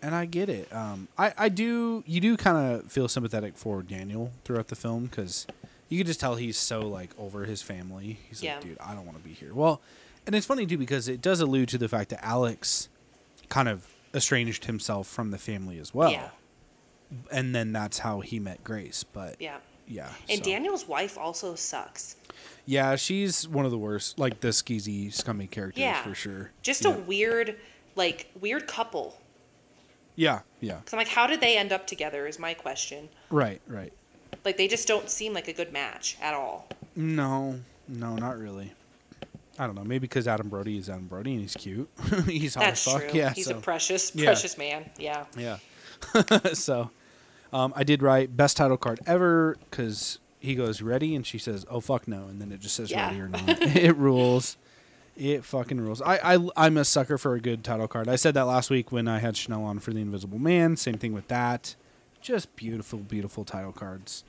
[SPEAKER 1] and I get it. Um, I I do. You do kind of feel sympathetic for Daniel throughout the film because you can just tell he's so like over his family. He's
[SPEAKER 3] Yeah.
[SPEAKER 1] like, dude, I don't want to be here. Well, and it's funny too because it does allude to the fact that Alex kind of estranged himself from the family as well.
[SPEAKER 3] Yeah.
[SPEAKER 1] And then that's how he met Grace. But
[SPEAKER 3] Yeah.
[SPEAKER 1] yeah.
[SPEAKER 3] And
[SPEAKER 1] so-
[SPEAKER 3] Daniel's wife also sucks.
[SPEAKER 1] Yeah, she's one of the worst, like the skeezy, scummy characters
[SPEAKER 3] Yeah.
[SPEAKER 1] for sure.
[SPEAKER 3] Just
[SPEAKER 1] yeah.
[SPEAKER 3] a weird, like, weird couple.
[SPEAKER 1] Yeah, yeah.
[SPEAKER 3] Because I'm like, how did they end up together is my question.
[SPEAKER 1] Right, right.
[SPEAKER 3] Like, they just don't seem like a good match at all.
[SPEAKER 1] No, no, not really. I don't know. Maybe because Adam Brody is Adam Brody and he's cute. he's hot
[SPEAKER 3] That's
[SPEAKER 1] as fuck.
[SPEAKER 3] true.
[SPEAKER 1] Yeah,
[SPEAKER 3] He's
[SPEAKER 1] so,
[SPEAKER 3] a precious,
[SPEAKER 1] Yeah.
[SPEAKER 3] precious man. Yeah.
[SPEAKER 1] yeah. so, um, I did write best title card ever because he goes ready and she says, "Oh fuck no," and then it just says
[SPEAKER 3] Yeah.
[SPEAKER 1] ready or not. it rules. It fucking rules. I, I I'm a sucker for a good title card. I said that last week when I had Chanel on for the Invisible Man. Same thing with that. Just beautiful, beautiful title cards.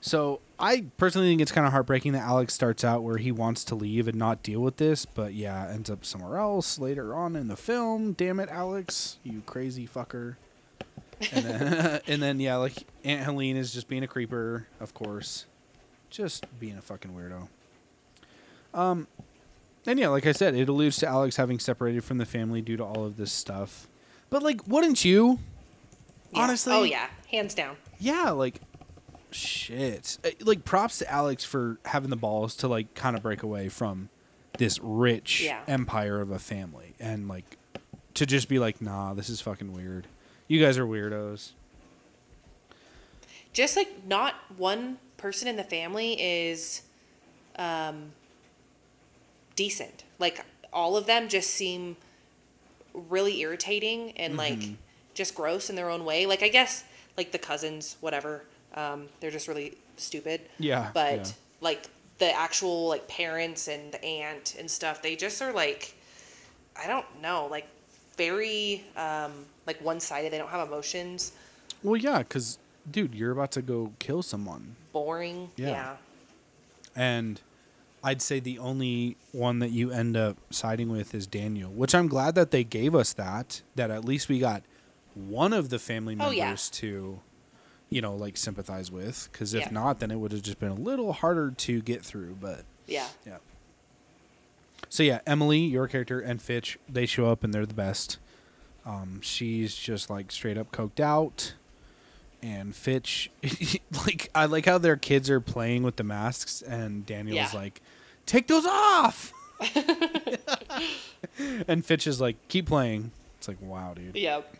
[SPEAKER 1] So I personally think it's kind of heartbreaking that Alex starts out where he wants to leave and not deal with this, but yeah, ends up somewhere else later on in the film. Damn it, Alex, you crazy fucker. And then, and then yeah, like Aunt Helene is just being a creeper, of course, just being a fucking weirdo. Um, and yeah, like I said, it alludes to Alex having separated from the family due to all of this stuff. But like, wouldn't you?
[SPEAKER 3] Yeah.
[SPEAKER 1] Honestly,
[SPEAKER 3] Oh, yeah. Hands down.
[SPEAKER 1] yeah, like shit. Uh, Like props to Alex for having the balls to like kind of break away from this rich
[SPEAKER 3] Yeah.
[SPEAKER 1] empire of a family and like to just be like, "Nah, this is fucking weird. You guys are weirdos."
[SPEAKER 3] Just like not one person in the family is um, decent. Like all of them just seem really irritating and like
[SPEAKER 1] Mm-hmm.
[SPEAKER 3] Just gross in their own way. Like I guess like the cousins, whatever. Um, they're just really stupid.
[SPEAKER 1] Yeah,
[SPEAKER 3] But
[SPEAKER 1] yeah.
[SPEAKER 3] like the actual like parents and the aunt and stuff, they just are like I don't know, like very um, like one sided. They don't have emotions.
[SPEAKER 1] Well, yeah, cuz dude, you're about to go kill someone.
[SPEAKER 3] Boring.
[SPEAKER 1] Yeah.
[SPEAKER 3] yeah.
[SPEAKER 1] And I'd say the only one that you end up siding with is Daniel, which I'm glad that they gave us that. That at least we got one of the family
[SPEAKER 3] Oh,
[SPEAKER 1] members
[SPEAKER 3] yeah.
[SPEAKER 1] to, you know, like sympathize with. Because if
[SPEAKER 3] Yeah.
[SPEAKER 1] not, then it would have just been a little harder to get through. But
[SPEAKER 3] Yeah.
[SPEAKER 1] yeah. So yeah, Emily, your character, and Fitch, they show up and they're the best. Um, she's just like straight up coked out, and Fitch, like I like how their kids are playing with the masks, and Daniel's
[SPEAKER 3] Yeah.
[SPEAKER 1] like, "Take those off," and Fitch is like, "Keep playing." It's like, wow, dude.
[SPEAKER 3] Yep.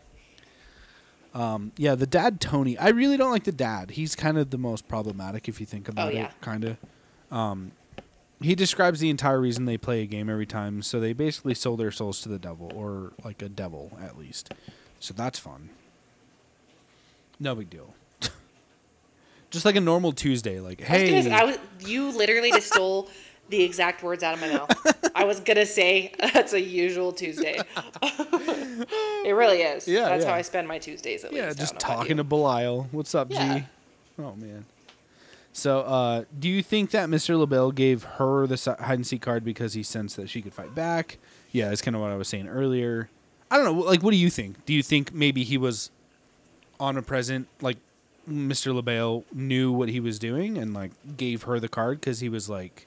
[SPEAKER 1] Um, yeah, the dad Tony. I really don't like the dad. He's kind of the most problematic if you think about
[SPEAKER 3] Oh, yeah.
[SPEAKER 1] it. Kind of. Um, he describes the entire reason they play a game every time. So they basically sold their souls to the devil, or like a devil at least. So that's fun. No big deal. Just like a normal Tuesday. Like, hey,
[SPEAKER 3] was, you literally just stole the exact words out of my mouth. I was gonna say that's a usual Tuesday. it really is.
[SPEAKER 1] Yeah,
[SPEAKER 3] that's
[SPEAKER 1] yeah.
[SPEAKER 3] how I spend my Tuesdays at
[SPEAKER 1] Yeah,
[SPEAKER 3] least.
[SPEAKER 1] Just
[SPEAKER 3] don't know about
[SPEAKER 1] talking to Belial. What's up,
[SPEAKER 3] Yeah.
[SPEAKER 1] G? Oh man. So, uh, do you think that Mr. Le Bail gave her the hide and seek card because he sensed that she could fight back? Yeah, that's kind of what I was saying earlier. I don't know. Like, what do you think? Do you think maybe he was omnipresent? Like, Mr. Le Bail knew what he was doing and like gave her the card because he was like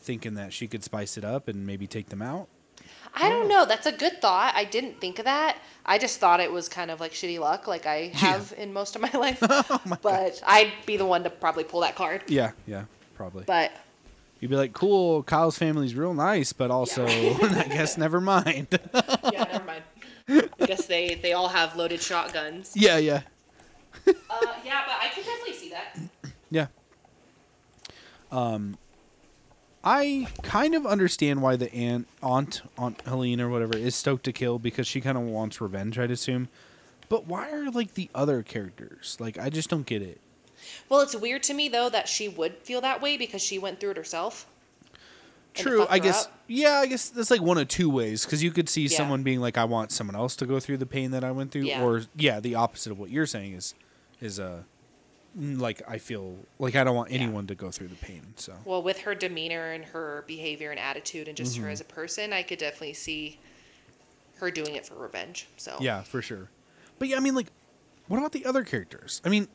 [SPEAKER 1] thinking that she could spice it up and maybe take them out.
[SPEAKER 3] I don't know. That's a good thought. I didn't think of that. I just thought it was kind of like shitty luck, like I have in most of my life. but I'd be the one to probably pull that card.
[SPEAKER 1] Yeah, yeah, probably.
[SPEAKER 3] But
[SPEAKER 1] You'd be like, "Cool, Kyle's family's real nice, but also, I guess never mind."
[SPEAKER 3] yeah, never mind. I guess they they all have loaded shotguns.
[SPEAKER 1] yeah, yeah,
[SPEAKER 3] Uh, yeah, but I can definitely see that.
[SPEAKER 1] yeah. Um, I kind of understand why the aunt, aunt, Aunt Helene or whatever is stoked to kill because she kind of wants revenge. I'd assume, but why are like the other characters like? I just don't get it.
[SPEAKER 3] Well, it's weird to me though that she would feel that way because she went through it herself.
[SPEAKER 1] True, I guess.
[SPEAKER 3] up.
[SPEAKER 1] Yeah, I guess that's like one of two ways because you could see
[SPEAKER 3] Yeah.
[SPEAKER 1] someone being like, "I want someone else to go through the pain that I went through,"
[SPEAKER 3] Yeah.
[SPEAKER 1] or yeah, the opposite of what you're saying is, is uh, like I feel like I don't want
[SPEAKER 3] Yeah.
[SPEAKER 1] anyone to go through the pain. So
[SPEAKER 3] Well, with her demeanor and her behavior and attitude and just
[SPEAKER 1] Mm-hmm.
[SPEAKER 3] her as a person, I could definitely see her doing it for revenge. So
[SPEAKER 1] yeah, for sure. But yeah, I mean, like, what about the other characters? I mean,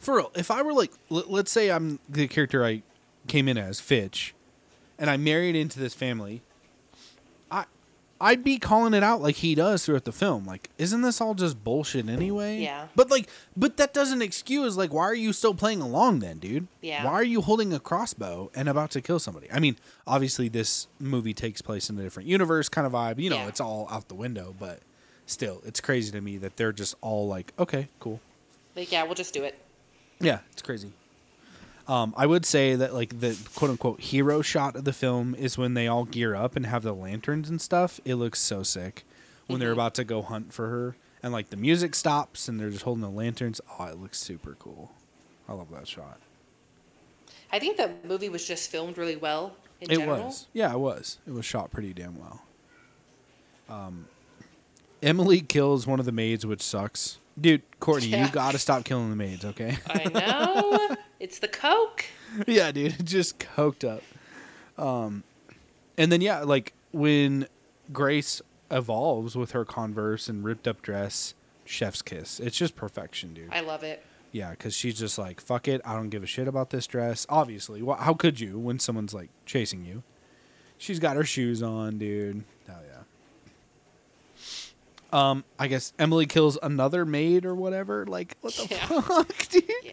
[SPEAKER 1] for real, if I were like, l- let's say I'm the character I came in as, Fitch, and I married into this family, I, I'd be calling it out like he does throughout the film. Like, isn't this all just bullshit anyway?
[SPEAKER 3] Yeah.
[SPEAKER 1] But like, but that doesn't excuse like, why are you still playing along then, dude?
[SPEAKER 3] Yeah.
[SPEAKER 1] Why are you holding a crossbow and about to kill somebody? I mean, obviously this movie takes place in a different universe, kind of vibe. You know,
[SPEAKER 3] Yeah.
[SPEAKER 1] it's all out the window, but still, it's crazy to me that they're just all like, okay, cool.
[SPEAKER 3] like yeah, we'll just do it.
[SPEAKER 1] Yeah, it's crazy. Um, I would say that like the quote unquote hero shot of the film is when they all gear up and have the lanterns and stuff. It looks so sick when they're about to go hunt for her and like the music stops and they're just holding the lanterns. Oh, it looks super cool. I love that shot.
[SPEAKER 3] I think the movie was just filmed really well in
[SPEAKER 1] it
[SPEAKER 3] general.
[SPEAKER 1] was. Yeah, it was. It was shot pretty damn well. Um, Emily kills one of the maids, which sucks. Dude, Courtney,
[SPEAKER 3] Yeah.
[SPEAKER 1] you gotta stop killing the maids, okay?
[SPEAKER 3] I know. it's the coke.
[SPEAKER 1] yeah, dude, just coked up. Um, and then yeah, like when Grace evolves with her Converse and ripped up dress, chef's kiss. It's just perfection, dude.
[SPEAKER 3] I love it.
[SPEAKER 1] Yeah, because she's just like, fuck it, I don't give a shit about this dress. Obviously, well, how could you when someone's like chasing you? She's got her shoes on, dude. Um, I guess Emily kills another maid or whatever. Like, what the
[SPEAKER 3] Yeah.
[SPEAKER 1] fuck, dude?
[SPEAKER 3] Yeah.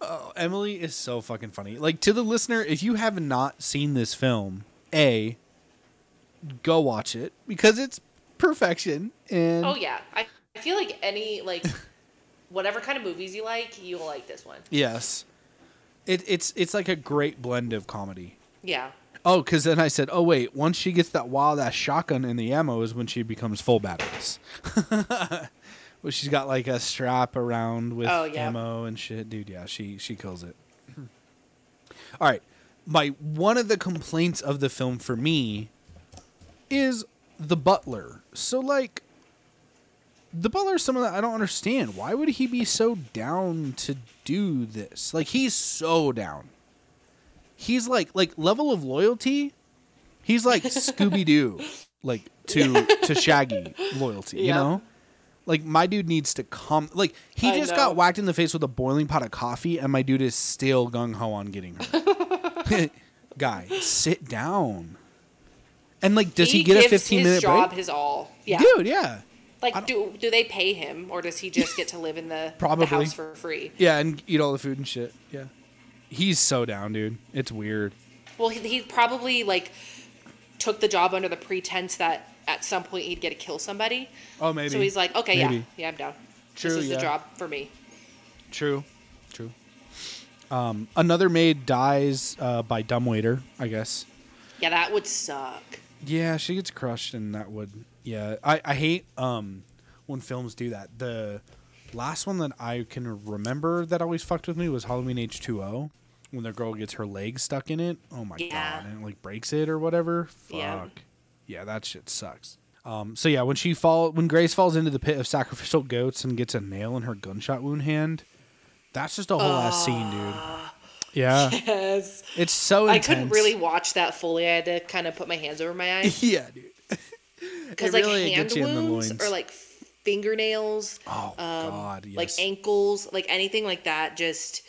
[SPEAKER 1] Oh, Emily is so fucking funny. Like to the listener, if you have not seen this film, a go watch it because it's perfection. And
[SPEAKER 3] Oh yeah. I, I feel like any like whatever kind of movies you like, you'll like this one.
[SPEAKER 1] yes, it, it's it's like a great blend of comedy.
[SPEAKER 3] Yeah.
[SPEAKER 1] Oh, because then I said, oh wait, once she gets that wild ass shotgun in the ammo is when she becomes full badass. well, she's got like a strap around with
[SPEAKER 3] Oh, yeah.
[SPEAKER 1] ammo and shit, dude. Yeah, she she kills it. All right, my one of the complaints of the film for me is the butler. So like, the butler is someone that I don't understand. Why would he be so down to do this? Like, he's so down he's like like level of loyalty he's like scooby-doo like to to shaggy loyalty you know like my dude needs to come like he
[SPEAKER 3] I
[SPEAKER 1] just
[SPEAKER 3] know.
[SPEAKER 1] got whacked in the face with a boiling pot of coffee and my dude is still gung-ho on getting her guy sit down and like does he, get a 15
[SPEAKER 3] his
[SPEAKER 1] minute
[SPEAKER 3] job
[SPEAKER 1] break
[SPEAKER 3] his all. Yeah.
[SPEAKER 1] dude yeah
[SPEAKER 3] Like do do they pay him or does he just get to live in the,
[SPEAKER 1] Probably.
[SPEAKER 3] the house for free?
[SPEAKER 1] yeah and eat all the food and shit yeah he's so down dude it's weird
[SPEAKER 3] Well, he, he probably like took the job under the pretense that at some point he'd get to kill somebody.
[SPEAKER 1] oh maybe
[SPEAKER 3] So he's like, okay, yeah, yeah, I'm down.
[SPEAKER 1] True,
[SPEAKER 3] this is
[SPEAKER 1] yeah.
[SPEAKER 3] the job for me.
[SPEAKER 1] True. True. Um, another maid dies uh, by dumbwaiter, I guess.
[SPEAKER 3] Yeah, that would suck.
[SPEAKER 1] Yeah, she gets crushed, and that would. Yeah, I, I hate um, when films do that. The last one that I can remember that always fucked with me was Halloween H two O, when the girl gets her leg stuck in it. Oh my
[SPEAKER 3] Yeah.
[SPEAKER 1] god, and it like breaks it or whatever. Fuck.
[SPEAKER 3] Yeah.
[SPEAKER 1] Yeah, that shit sucks. Um, so yeah, when she fall when Grace falls into the pit of sacrificial goats and gets a nail in her gunshot wound hand, that's just a whole ass scene, dude. Yeah,
[SPEAKER 3] Yes.
[SPEAKER 1] it's so
[SPEAKER 3] I couldn't really watch that fully. I had to kind of put my hands over my eyes
[SPEAKER 1] yeah, dude.
[SPEAKER 3] because like
[SPEAKER 1] really
[SPEAKER 3] hand
[SPEAKER 1] gets you in the
[SPEAKER 3] wounds or like fingernails,
[SPEAKER 1] Oh um, god, yes.
[SPEAKER 3] like ankles, like anything like that. Just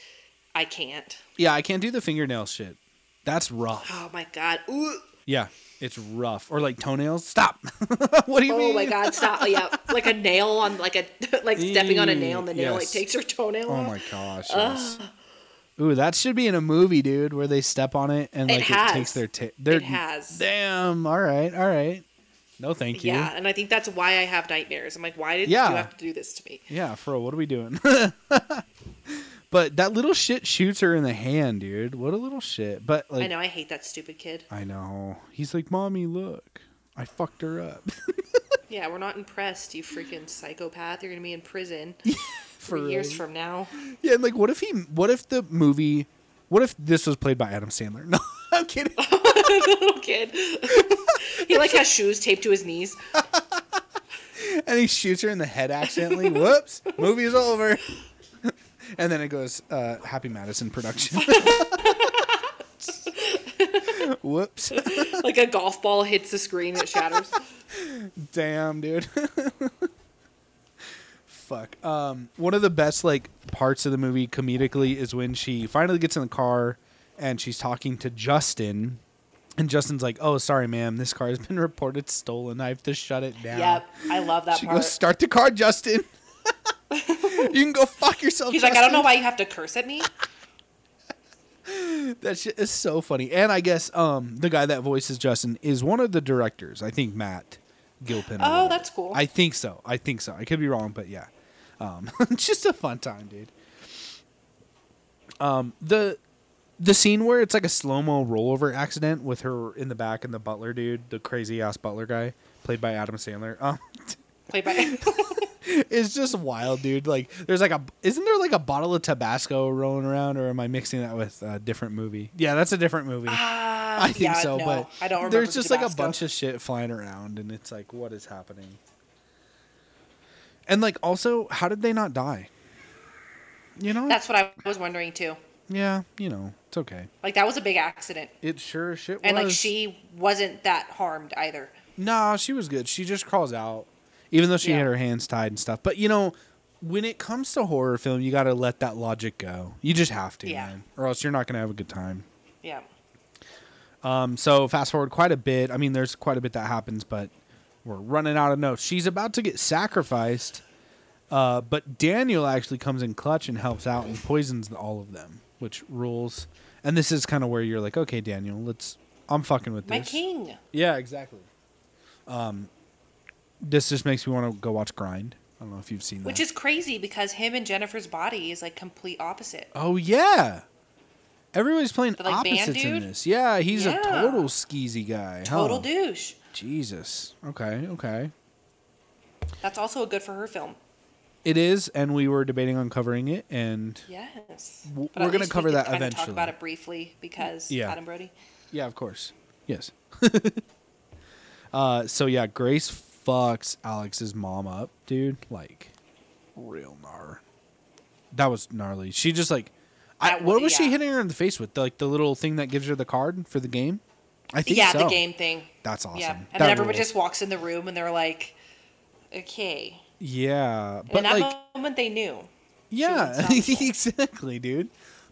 [SPEAKER 3] I can't.
[SPEAKER 1] yeah, I can't do the fingernail shit. That's rough.
[SPEAKER 3] Oh my god. Ooh.
[SPEAKER 1] Yeah, it's rough. Or like toenails. Stop. what do you
[SPEAKER 3] Oh
[SPEAKER 1] mean?
[SPEAKER 3] Oh my god, stop. Yeah, like a nail on like a like stepping on a nail and the nail like takes her toenail
[SPEAKER 1] Oh my gosh. Yes. Ooh, that should be in a movie, dude, where they step on it and like it,
[SPEAKER 3] has.
[SPEAKER 1] takes their ta- their
[SPEAKER 3] It has.
[SPEAKER 1] Damn. All right. All right. No, thank you.
[SPEAKER 3] Yeah, and I think that's why I have nightmares. I'm like, why did
[SPEAKER 1] Yeah.
[SPEAKER 3] you have to do this to me?
[SPEAKER 1] Yeah, for what are we doing? but that little shit shoots her in the hand, dude. What a little shit. But like
[SPEAKER 3] I know I hate that stupid kid.
[SPEAKER 1] I know. He's like, "Mommy, look. I fucked her up."
[SPEAKER 3] Yeah, we're not impressed, you freaking psychopath. You're gonna be in prison
[SPEAKER 1] for
[SPEAKER 3] years from now.
[SPEAKER 1] Yeah, and like what if he what if the movie what if this was played by Adam Sandler? No, I'm kidding.
[SPEAKER 3] Little kid. he like has shoes taped to his knees.
[SPEAKER 1] and he shoots her in the head accidentally. Whoops, movie is over. and then it goes, uh, Happy Madison production. Whoops.
[SPEAKER 3] Like a golf ball hits the screen, it shatters.
[SPEAKER 1] Damn, dude. Fuck. Um, one of the best like parts of the movie comedically is when she finally gets in the car and she's talking to Justin. And Justin's like, "Oh, sorry, ma'am. This car has been reported stolen. I have to shut it down."
[SPEAKER 3] Yep, I love that
[SPEAKER 1] She
[SPEAKER 3] part.
[SPEAKER 1] goes, "Start the car, Justin. you can go fuck yourself."
[SPEAKER 3] He's like, I don't know why you have to curse at me.
[SPEAKER 1] That shit is so funny. And I guess um the guy that voices Justin is one of the directors. I think Matt Gilpin.
[SPEAKER 3] Oh, that's cool.
[SPEAKER 1] I think so. I think so. I could be wrong, but yeah. Um just a fun time, dude. Um the the scene where it's like a slow-mo rollover accident with her in the back and the butler dude, the crazy ass butler guy, played by Adam Sandler. Um
[SPEAKER 3] Played by.
[SPEAKER 1] it's just wild, dude. Like, there's like a, isn't there like a bottle of Tabasco rolling around, or am I mixing that with a different movie? Yeah, that's a different movie. I think
[SPEAKER 3] yeah,
[SPEAKER 1] so,
[SPEAKER 3] no,
[SPEAKER 1] but
[SPEAKER 3] I don't remember
[SPEAKER 1] there's just like a bunch of shit flying around, and it's like, what is happening? And like, also, how did they not die? You know?
[SPEAKER 3] That's what I was wondering too.
[SPEAKER 1] yeah, you know, it's okay.
[SPEAKER 3] Like that was a big accident,
[SPEAKER 1] It sure shit was.
[SPEAKER 3] and like she wasn't that harmed either.
[SPEAKER 1] No, she was good. She just crawls out, even though she
[SPEAKER 3] Yeah.
[SPEAKER 1] had her hands tied and stuff. But you know, when it comes to horror film, you got to let that logic go. You just have to,
[SPEAKER 3] Yeah.
[SPEAKER 1] man, or else you're not gonna have a good time.
[SPEAKER 3] Yeah.
[SPEAKER 1] Um, so fast forward quite a bit. I mean, there's quite a bit that happens, but we're running out of notes. She's about to get sacrificed, uh, but Daniel actually comes in clutch and helps out and poisons all of them, which rules. And this is kind of where you're like, okay, Daniel, let's. I'm fucking with
[SPEAKER 3] My
[SPEAKER 1] this.
[SPEAKER 3] My king.
[SPEAKER 1] Yeah, exactly. Um, this just makes me want to go watch Grind. I don't know if you've seen that.
[SPEAKER 3] Which is crazy because him and Jennifer's body is like complete opposite.
[SPEAKER 1] oh yeah, everybody's playing
[SPEAKER 3] The, like,
[SPEAKER 1] opposites in this. Yeah, he's
[SPEAKER 3] Yeah.
[SPEAKER 1] a total skeezy guy.
[SPEAKER 3] Total
[SPEAKER 1] huh?
[SPEAKER 3] douche.
[SPEAKER 1] Jesus. Okay. Okay.
[SPEAKER 3] That's also a good for her film.
[SPEAKER 1] It is, and we were debating on covering it, and
[SPEAKER 3] Yes.
[SPEAKER 1] W- we're gonna
[SPEAKER 3] least we
[SPEAKER 1] cover that eventually.
[SPEAKER 3] Talk about it briefly because
[SPEAKER 1] Yeah.
[SPEAKER 3] Adam Brody.
[SPEAKER 1] yeah, of course, yes. uh, so yeah, Grace fucks Alex's mom up, dude. Like, real gnar. That was gnarly. She just like, I, what
[SPEAKER 3] wa-
[SPEAKER 1] was she hitting her in the face with? like the little thing that gives her the card for the game. I think
[SPEAKER 3] Yeah,
[SPEAKER 1] so.
[SPEAKER 3] the game thing.
[SPEAKER 1] That's awesome.
[SPEAKER 3] Yeah. And
[SPEAKER 1] That
[SPEAKER 3] then everybody
[SPEAKER 1] rules.
[SPEAKER 3] just walks in the room and they're like, okay.
[SPEAKER 1] Yeah, but
[SPEAKER 3] in that
[SPEAKER 1] like,
[SPEAKER 3] moment, they knew.
[SPEAKER 1] yeah, exactly, dude.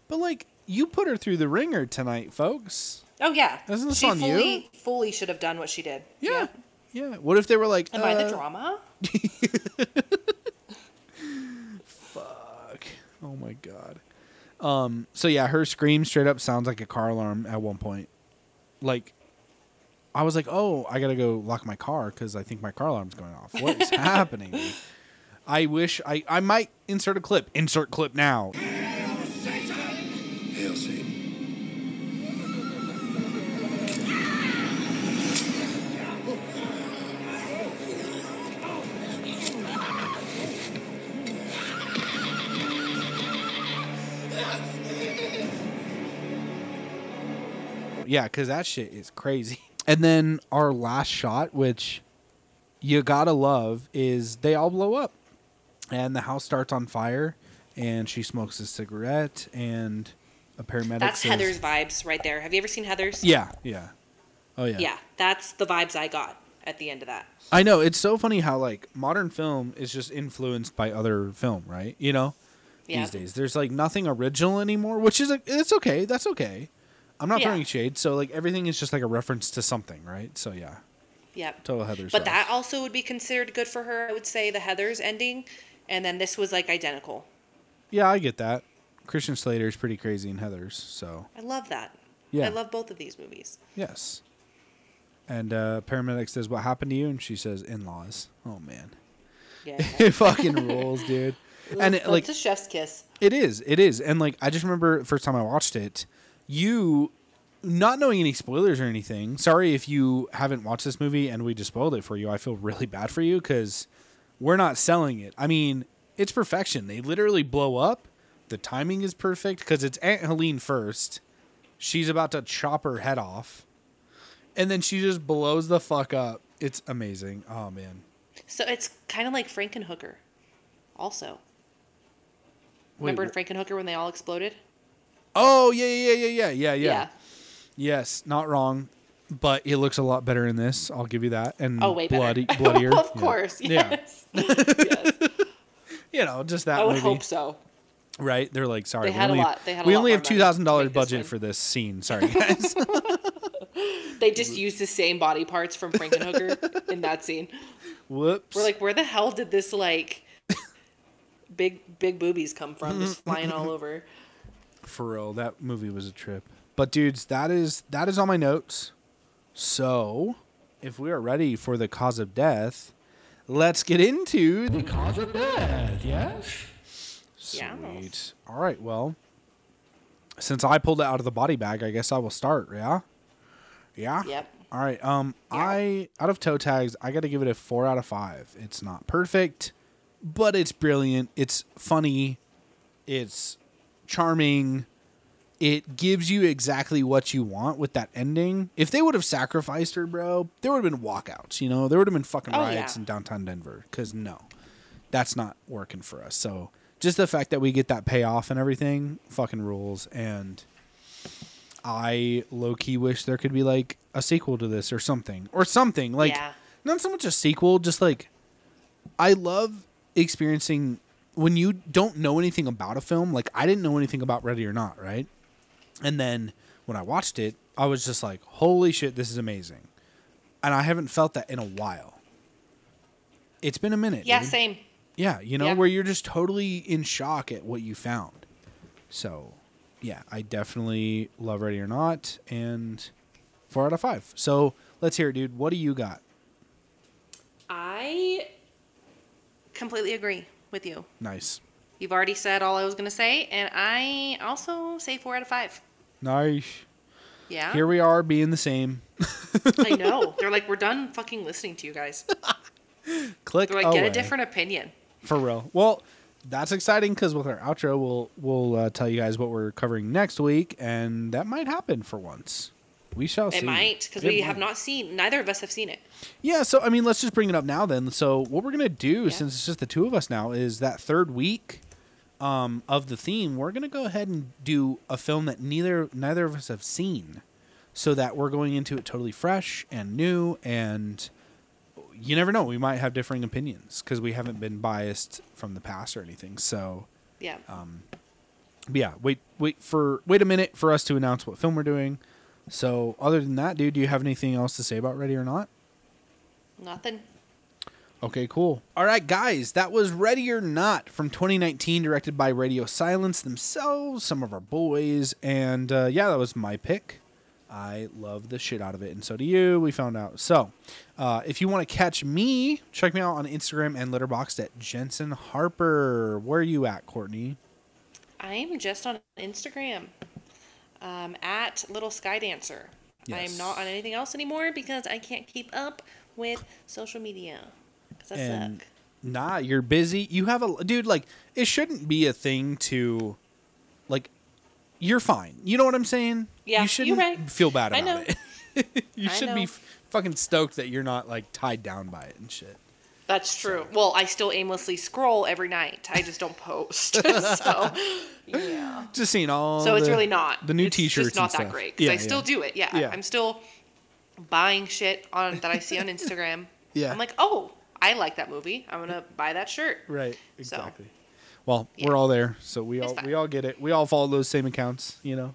[SPEAKER 1] But like, you put her through the ringer tonight, folks.
[SPEAKER 3] Oh, yeah.
[SPEAKER 1] Isn't this
[SPEAKER 3] she
[SPEAKER 1] on you?
[SPEAKER 3] fully, fully should have done what she did.
[SPEAKER 1] Yeah. Yeah. What if they were like,
[SPEAKER 3] Am I the
[SPEAKER 1] uh,
[SPEAKER 3] drama?
[SPEAKER 1] Fuck. Oh my god. Um. So yeah, her scream straight up sounds like a car alarm at one point. Like, I was like, oh, I gotta go lock my car because I think my car alarm's going off. What is happening? I wish I I might insert a clip. Insert clip now.
[SPEAKER 2] Hail Satan!
[SPEAKER 1] Yeah, because that shit is crazy. And then our last shot, which you gotta love, is they all blow up, and the house starts on fire, and she smokes a cigarette, and a paramedic.
[SPEAKER 3] That's
[SPEAKER 1] says-
[SPEAKER 3] Heathers vibes right there. Have you ever seen Heathers?
[SPEAKER 1] Yeah, yeah. Oh yeah.
[SPEAKER 3] Yeah, that's the vibes I got at the end of that.
[SPEAKER 1] I know it's so funny how like modern film is just influenced by other film, right? You know,
[SPEAKER 3] Yeah.
[SPEAKER 1] these days there's like nothing original anymore, which is a, it's okay. That's okay. I'm not
[SPEAKER 3] Yeah.
[SPEAKER 1] throwing shade. So like everything is just like a reference to something, right? So yeah,
[SPEAKER 3] Yep.
[SPEAKER 1] total Heathers.
[SPEAKER 3] But
[SPEAKER 1] vibes.
[SPEAKER 3] that also would be considered good for her. I would say the Heathers ending, and then this was like identical.
[SPEAKER 1] yeah, I get that. Christian Slater is pretty crazy in Heathers, so
[SPEAKER 3] I love that.
[SPEAKER 1] Yeah.
[SPEAKER 3] I love both of these movies.
[SPEAKER 1] yes. And uh, paramedic says, "What happened to you?" And she says, "In-laws." Oh man,
[SPEAKER 3] Yeah.
[SPEAKER 1] it fucking rules, dude. And it, like
[SPEAKER 3] a chef's kiss.
[SPEAKER 1] It is. It is. And like I just remember the first time I watched it, you not knowing any spoilers or anything. Sorry if you haven't watched this movie and we just spoiled it for you. I feel really bad for you cuz we're not selling it. I mean, it's perfection. They literally blow up. The timing is perfect cuz it's Aunt Helene first. She's about to chop her head off. And then she just blows the fuck up. It's amazing. Oh man.
[SPEAKER 3] So it's kind of like Frankenhooker, also.
[SPEAKER 1] Wait,
[SPEAKER 3] Remember in Frankenhooker when they all exploded?
[SPEAKER 1] Oh, yeah, yeah, yeah, yeah, yeah, yeah.
[SPEAKER 3] Yeah.
[SPEAKER 1] Yes, not wrong, but it looks a lot better in this. I'll give you that. And
[SPEAKER 3] Oh, way
[SPEAKER 1] bloody,
[SPEAKER 3] better.
[SPEAKER 1] bloodier.
[SPEAKER 3] of
[SPEAKER 1] Yeah.
[SPEAKER 3] course.
[SPEAKER 1] Yeah.
[SPEAKER 3] Yes. yes.
[SPEAKER 1] You know, just that
[SPEAKER 3] I would
[SPEAKER 1] movie,
[SPEAKER 3] hope so.
[SPEAKER 1] right? They're like, sorry,
[SPEAKER 3] They
[SPEAKER 1] we
[SPEAKER 3] had a
[SPEAKER 1] only,
[SPEAKER 3] lot- they had a
[SPEAKER 1] we only have two thousand dollars
[SPEAKER 3] make this
[SPEAKER 1] budget for this scene. Sorry, guys.
[SPEAKER 3] They just used the same body parts from Frankenhooker in that scene.
[SPEAKER 1] Whoops.
[SPEAKER 3] We're like, where the hell did this like big big boobies come from? Just flying all over.
[SPEAKER 1] For real, that movie was a trip. But dudes, that is that is all my notes. So, if we are ready for the cause of death, let's get into the cause of death. Yes.
[SPEAKER 3] Yeah.
[SPEAKER 1] Sweet. All right. Well, since I pulled it out of the body bag, I guess I will start. Yeah. Yeah.
[SPEAKER 3] Yep.
[SPEAKER 1] All right. Um,
[SPEAKER 3] Yeah.
[SPEAKER 1] I out of toe tags, I got to give it a four out of five. It's not perfect, but it's brilliant. It's funny. It's charming. It gives you exactly what you want with that ending. If they would have sacrificed her, bro, there would have been walkouts. You know, there would have been fucking
[SPEAKER 3] Oh,
[SPEAKER 1] riots
[SPEAKER 3] yeah.
[SPEAKER 1] in downtown Denver. Cause no, that's not working for us. So just the fact that we get that payoff and everything, fucking rules. And I low key wish there could be like a sequel to this or something or something like
[SPEAKER 3] Yeah.
[SPEAKER 1] not so much a sequel, just like I love experiencing when you don't know anything about a film. Like I didn't know anything about Ready or Not, right? And then when I watched it, I was just like, "Holy shit, this is amazing!" And I haven't felt that in a while. It's been a minute.
[SPEAKER 3] Yeah,
[SPEAKER 1] dude.
[SPEAKER 3] same.
[SPEAKER 1] Yeah, you know,
[SPEAKER 3] Yeah.
[SPEAKER 1] where you're just totally in shock at what you found. So, yeah, I definitely love Ready or Not, and four out of five. So let's hear it, dude. What do you got?
[SPEAKER 3] I completely agree with you.
[SPEAKER 1] Nice,
[SPEAKER 3] You've already said all I was gonna say, and I also say four out of five.
[SPEAKER 1] nice.
[SPEAKER 3] Yeah.
[SPEAKER 1] Here we are, being the same.
[SPEAKER 3] I know. They're like, we're done fucking listening to you guys.
[SPEAKER 1] Click
[SPEAKER 3] They're like,
[SPEAKER 1] away.
[SPEAKER 3] get a different opinion.
[SPEAKER 1] for real. Well, that's exciting because with our outro, we'll we'll uh, tell you guys what we're covering next week, and that might happen for once. We shall see.
[SPEAKER 3] It might, because
[SPEAKER 1] It
[SPEAKER 3] we have not seen, neither of us have seen it.
[SPEAKER 1] Yeah, so I mean, let's just bring it up now then. So what we're gonna do,
[SPEAKER 3] Yeah.
[SPEAKER 1] since it's just the two of us now, is that third week um, of the theme, we're gonna go ahead and do a film that neither neither of us have seen, so that we're going into it totally fresh and new, and you never know, we might have differing opinions because we haven't been biased from the past or anything. So,
[SPEAKER 3] Yeah.
[SPEAKER 1] but yeah, wait, wait for wait a minute for us to announce what film we're doing. So, other than that, dude, do you have anything else to say about Ready or Not?
[SPEAKER 3] Nothing.
[SPEAKER 1] Okay, cool. All right, guys, that was Ready or Not from 2019, directed by Radio Silence themselves, some of our boys. And uh, yeah, that was my pick. I love the shit out of it, and so do you. We found out. So, uh, if you want to catch me, check me out on Instagram and Letterboxd at Jensen Harper. Where are you at, Courtney?
[SPEAKER 3] I am just on Instagram um, at Little Sky Dancer.
[SPEAKER 1] Yes.
[SPEAKER 3] I'm not on anything else anymore because I can't keep up with social media. Because I
[SPEAKER 1] And
[SPEAKER 3] suck.
[SPEAKER 1] nah, you're busy. You have a dude. Like it shouldn't be a thing to, like, you're fine. You know what I'm saying?
[SPEAKER 3] Yeah,
[SPEAKER 1] you
[SPEAKER 3] you're
[SPEAKER 1] shouldn't
[SPEAKER 3] right.
[SPEAKER 1] feel bad
[SPEAKER 3] I
[SPEAKER 1] about
[SPEAKER 3] know.
[SPEAKER 1] it. you
[SPEAKER 3] I
[SPEAKER 1] should be
[SPEAKER 3] know.
[SPEAKER 1] f- fucking stoked that you're not like tied down by it and shit.
[SPEAKER 3] That's true. Well, I still aimlessly scroll every night. I just don't post. so, yeah.
[SPEAKER 1] Just seeing all.
[SPEAKER 3] So it's
[SPEAKER 1] the-
[SPEAKER 3] really not
[SPEAKER 1] the new
[SPEAKER 3] it's
[SPEAKER 1] T-shirts.
[SPEAKER 3] Just not that
[SPEAKER 1] stuff.
[SPEAKER 3] great. 'cause
[SPEAKER 1] Yeah,
[SPEAKER 3] I still
[SPEAKER 1] yeah.
[SPEAKER 3] do it. Yeah.
[SPEAKER 1] Yeah.
[SPEAKER 3] I'm still buying shit on that I see on Instagram.
[SPEAKER 1] Yeah.
[SPEAKER 3] I'm like, oh, I like that movie. I'm gonna buy that shirt.
[SPEAKER 1] Right.
[SPEAKER 3] So-
[SPEAKER 1] Exactly. Well,
[SPEAKER 3] Yeah.
[SPEAKER 1] we're all there, so we
[SPEAKER 3] It's
[SPEAKER 1] all
[SPEAKER 3] fine.
[SPEAKER 1] we all get it. We all follow those same accounts, you know.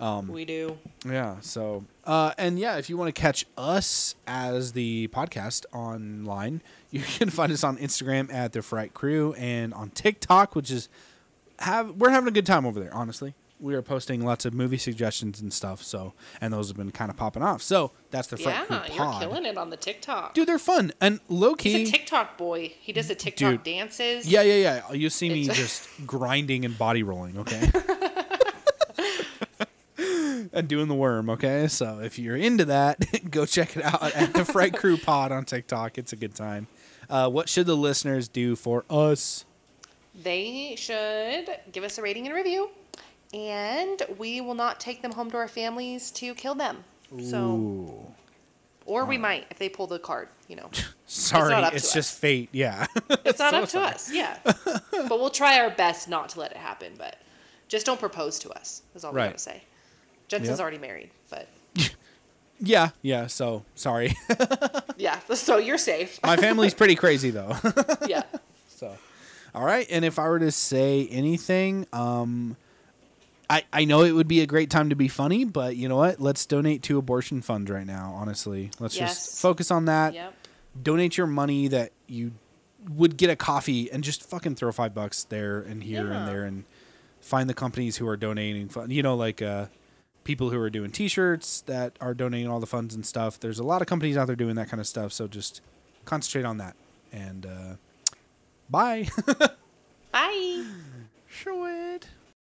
[SPEAKER 1] Um,
[SPEAKER 3] We do.
[SPEAKER 1] Yeah. So, uh, and yeah, if you want to catch us as the podcast online, you can find us on Instagram at the Fright Crew and on TikTok, which is have we're having a good time over there. Honestly, we are posting lots of movie suggestions and stuff. So, and those have been kind of popping off. So that's the Fright
[SPEAKER 3] Yeah,
[SPEAKER 1] Crew pod.
[SPEAKER 3] Yeah, you're killing it on the TikTok.
[SPEAKER 1] Dude, they're fun and low key.
[SPEAKER 3] He's a TikTok boy. He does the TikTok
[SPEAKER 1] Dude.
[SPEAKER 3] dances.
[SPEAKER 1] Yeah, yeah, yeah. You see me just grinding and body rolling, okay? and doing the worm, okay? So if you're into that, go check it out at the Fright Crew Pod on TikTok. It's a good time. Uh, what should the listeners do for us?
[SPEAKER 3] They should give us a rating and review, and we will not take them home to our families to kill them. So,
[SPEAKER 1] Ooh.
[SPEAKER 3] or we might if they pull the card. You know,
[SPEAKER 1] Sorry, it's
[SPEAKER 3] to
[SPEAKER 1] just fate. Yeah.
[SPEAKER 3] it's not up to us. Yeah, but we'll try our best not to let it happen. But just don't propose to us. Is all we
[SPEAKER 1] Right.
[SPEAKER 3] gotta say. Jensen's
[SPEAKER 1] Yep.
[SPEAKER 3] already married, but
[SPEAKER 1] yeah, yeah. So sorry.
[SPEAKER 3] yeah. So you're safe.
[SPEAKER 1] My family's pretty crazy, though.
[SPEAKER 3] yeah.
[SPEAKER 1] So, all right. And if I were to say anything, um, I I know it would be a great time to be funny, but you know what? Let's donate to abortion funds right now. Honestly, let's
[SPEAKER 3] Yes.
[SPEAKER 1] just focus on that.
[SPEAKER 3] Yep.
[SPEAKER 1] Donate your money that you would get a coffee and just fucking throw five bucks there and here and there and find the companies who are donating fun. You know, like uh, people who are doing T-shirts that are donating all the funds and stuff. There's a lot of companies out there doing that kind of stuff. So just concentrate on that. And uh, bye.
[SPEAKER 3] Bye.
[SPEAKER 1] Sure would.